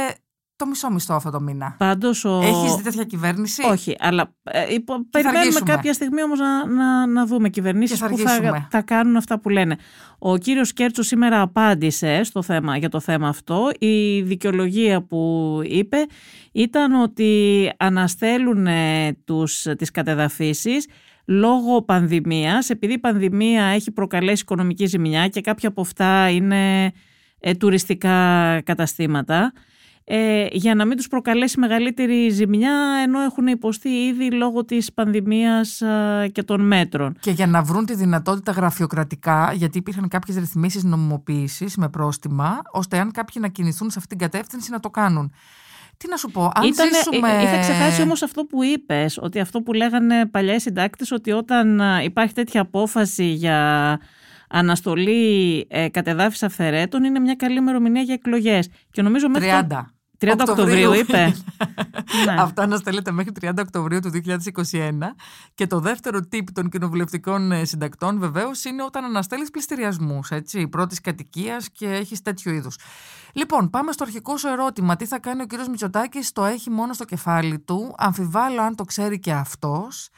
το μισό μισθό αυτό το μήνα. Πάντως ο... Έχεις δει τέτοια κυβέρνηση; Όχι, αλλά ε, υπο... περιμένουμε κάποια στιγμή όμως να, να, να δούμε κυβερνήσεις που θα, θα κάνουν αυτά που λένε. Ο κύριος Κέρτσος σήμερα απάντησε στο θέμα, για το θέμα αυτό. Η δικαιολογία που είπε ήταν ότι αναστέλουν τους, τις κατεδαφίσεις λόγω πανδημίας, επειδή η πανδημία έχει προκαλέσει οικονομική ζημιά και κάποια από αυτά είναι ε, τουριστικά καταστήματα ε, για να μην τους προκαλέσει μεγαλύτερη ζημιά ενώ έχουν υποστεί ήδη λόγω της πανδημίας και των μέτρων. Και για να βρουν τη δυνατότητα γραφειοκρατικά, γιατί υπήρχαν κάποιες ρυθμίσεις νομιμοποίησης με πρόστιμα, ώστε αν κάποιοι να κινηθούν σε αυτή την κατεύθυνση να το κάνουν. Τι να σου πω, αν Ήτανε, ζήσουμε... Ε, είχα ξεχάσει όμως αυτό που είπες, ότι αυτό που λέγανε παλιά οι συντάκτες, ότι όταν υπάρχει τέτοια απόφαση για αναστολή ε, κατεδάφιση αυθαιρέτων είναι μια καλή ημερομηνία για εκλογές. Και νομίζω 30. 30 Οκτωβρίου, είπε. ναι. Αυτό αναστέλλεται μέχρι 30 Οκτωβρίου του 2021. Και το δεύτερο tip των κοινοβουλευτικών ε, συντακτών βεβαίως είναι όταν αναστέλεις πληστηριασμούς, έτσι, πρώτης κατοικίας και έχεις τέτοιου είδους. Λοιπόν, πάμε στο αρχικό σου ερώτημα. Τι θα κάνει ο κύριος Μητσοτάκης, το έχει μόνο στο κεφάλι του. Αμφιβάλλω αν το ξέρει και αυτός.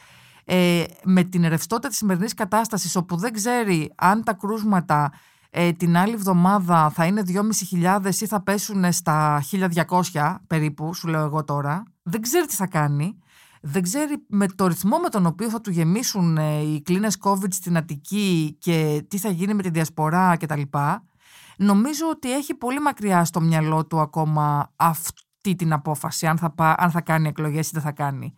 Ε, με την ρευστότητα της σημερινής κατάστασης, όπου δεν ξέρει αν τα κρούσματα ε, την άλλη εβδομάδα θα είναι 2.500 ή θα πέσουν στα 1.200 περίπου, σου λέω εγώ τώρα. Δεν ξέρει τι θα κάνει. Δεν ξέρει με το ρυθμό με τον οποίο θα του γεμίσουν ε, οι κλίνες COVID στην Αττική και τι θα γίνει με τη διασπορά κτλ. Νομίζω ότι έχει πολύ μακριά στο μυαλό του ακόμα αυτή την απόφαση, αν θα, αν θα κάνει εκλογές ή δεν θα κάνει.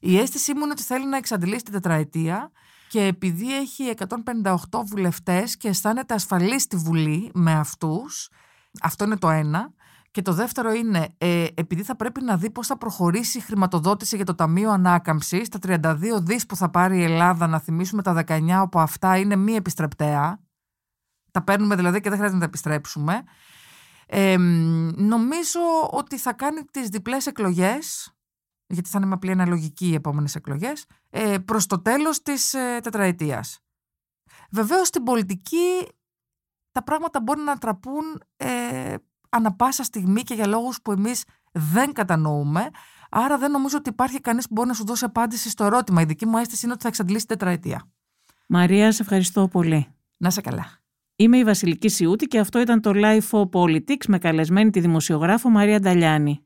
Η αίσθησή μου είναι ότι θέλει να εξαντλήσει την τετραετία και επειδή έχει 158 βουλευτές και αισθάνεται ασφαλής στη Βουλή με αυτούς, αυτό είναι το ένα. Και το δεύτερο είναι, ε, επειδή θα πρέπει να δει πώς θα προχωρήσει η χρηματοδότηση για το Ταμείο Ανάκαμψης, τα 32 δις που θα πάρει η Ελλάδα, να θυμίσουμε τα 19 από αυτά είναι μη επιστρεπτέα, τα παίρνουμε δηλαδή και δεν χρειάζεται να τα επιστρέψουμε, ε, νομίζω ότι θα κάνει τις διπλές εκλογές γιατί θα είναι με απλή αναλογική οι επόμενες εκλογές, ε, προς το τέλος της ε, τετραετίας. Βεβαίως στην πολιτική τα πράγματα μπορεί να τραπούν ε, ανα πάσα στιγμή και για λόγους που εμείς δεν κατανοούμε. Άρα δεν νομίζω ότι υπάρχει κανείς που μπορεί να σου δώσει απάντηση στο ερώτημα. Η δική μου αίσθηση είναι ότι θα εξαντλήσει τετραετία. Μαρία, σε ευχαριστώ πολύ. Να 'σαι καλά. Είμαι η Βασιλική Σιούτη και αυτό ήταν το LiFO Politics με καλεσμένη τη δημοσιογράφο Μαρία Νταλιάνη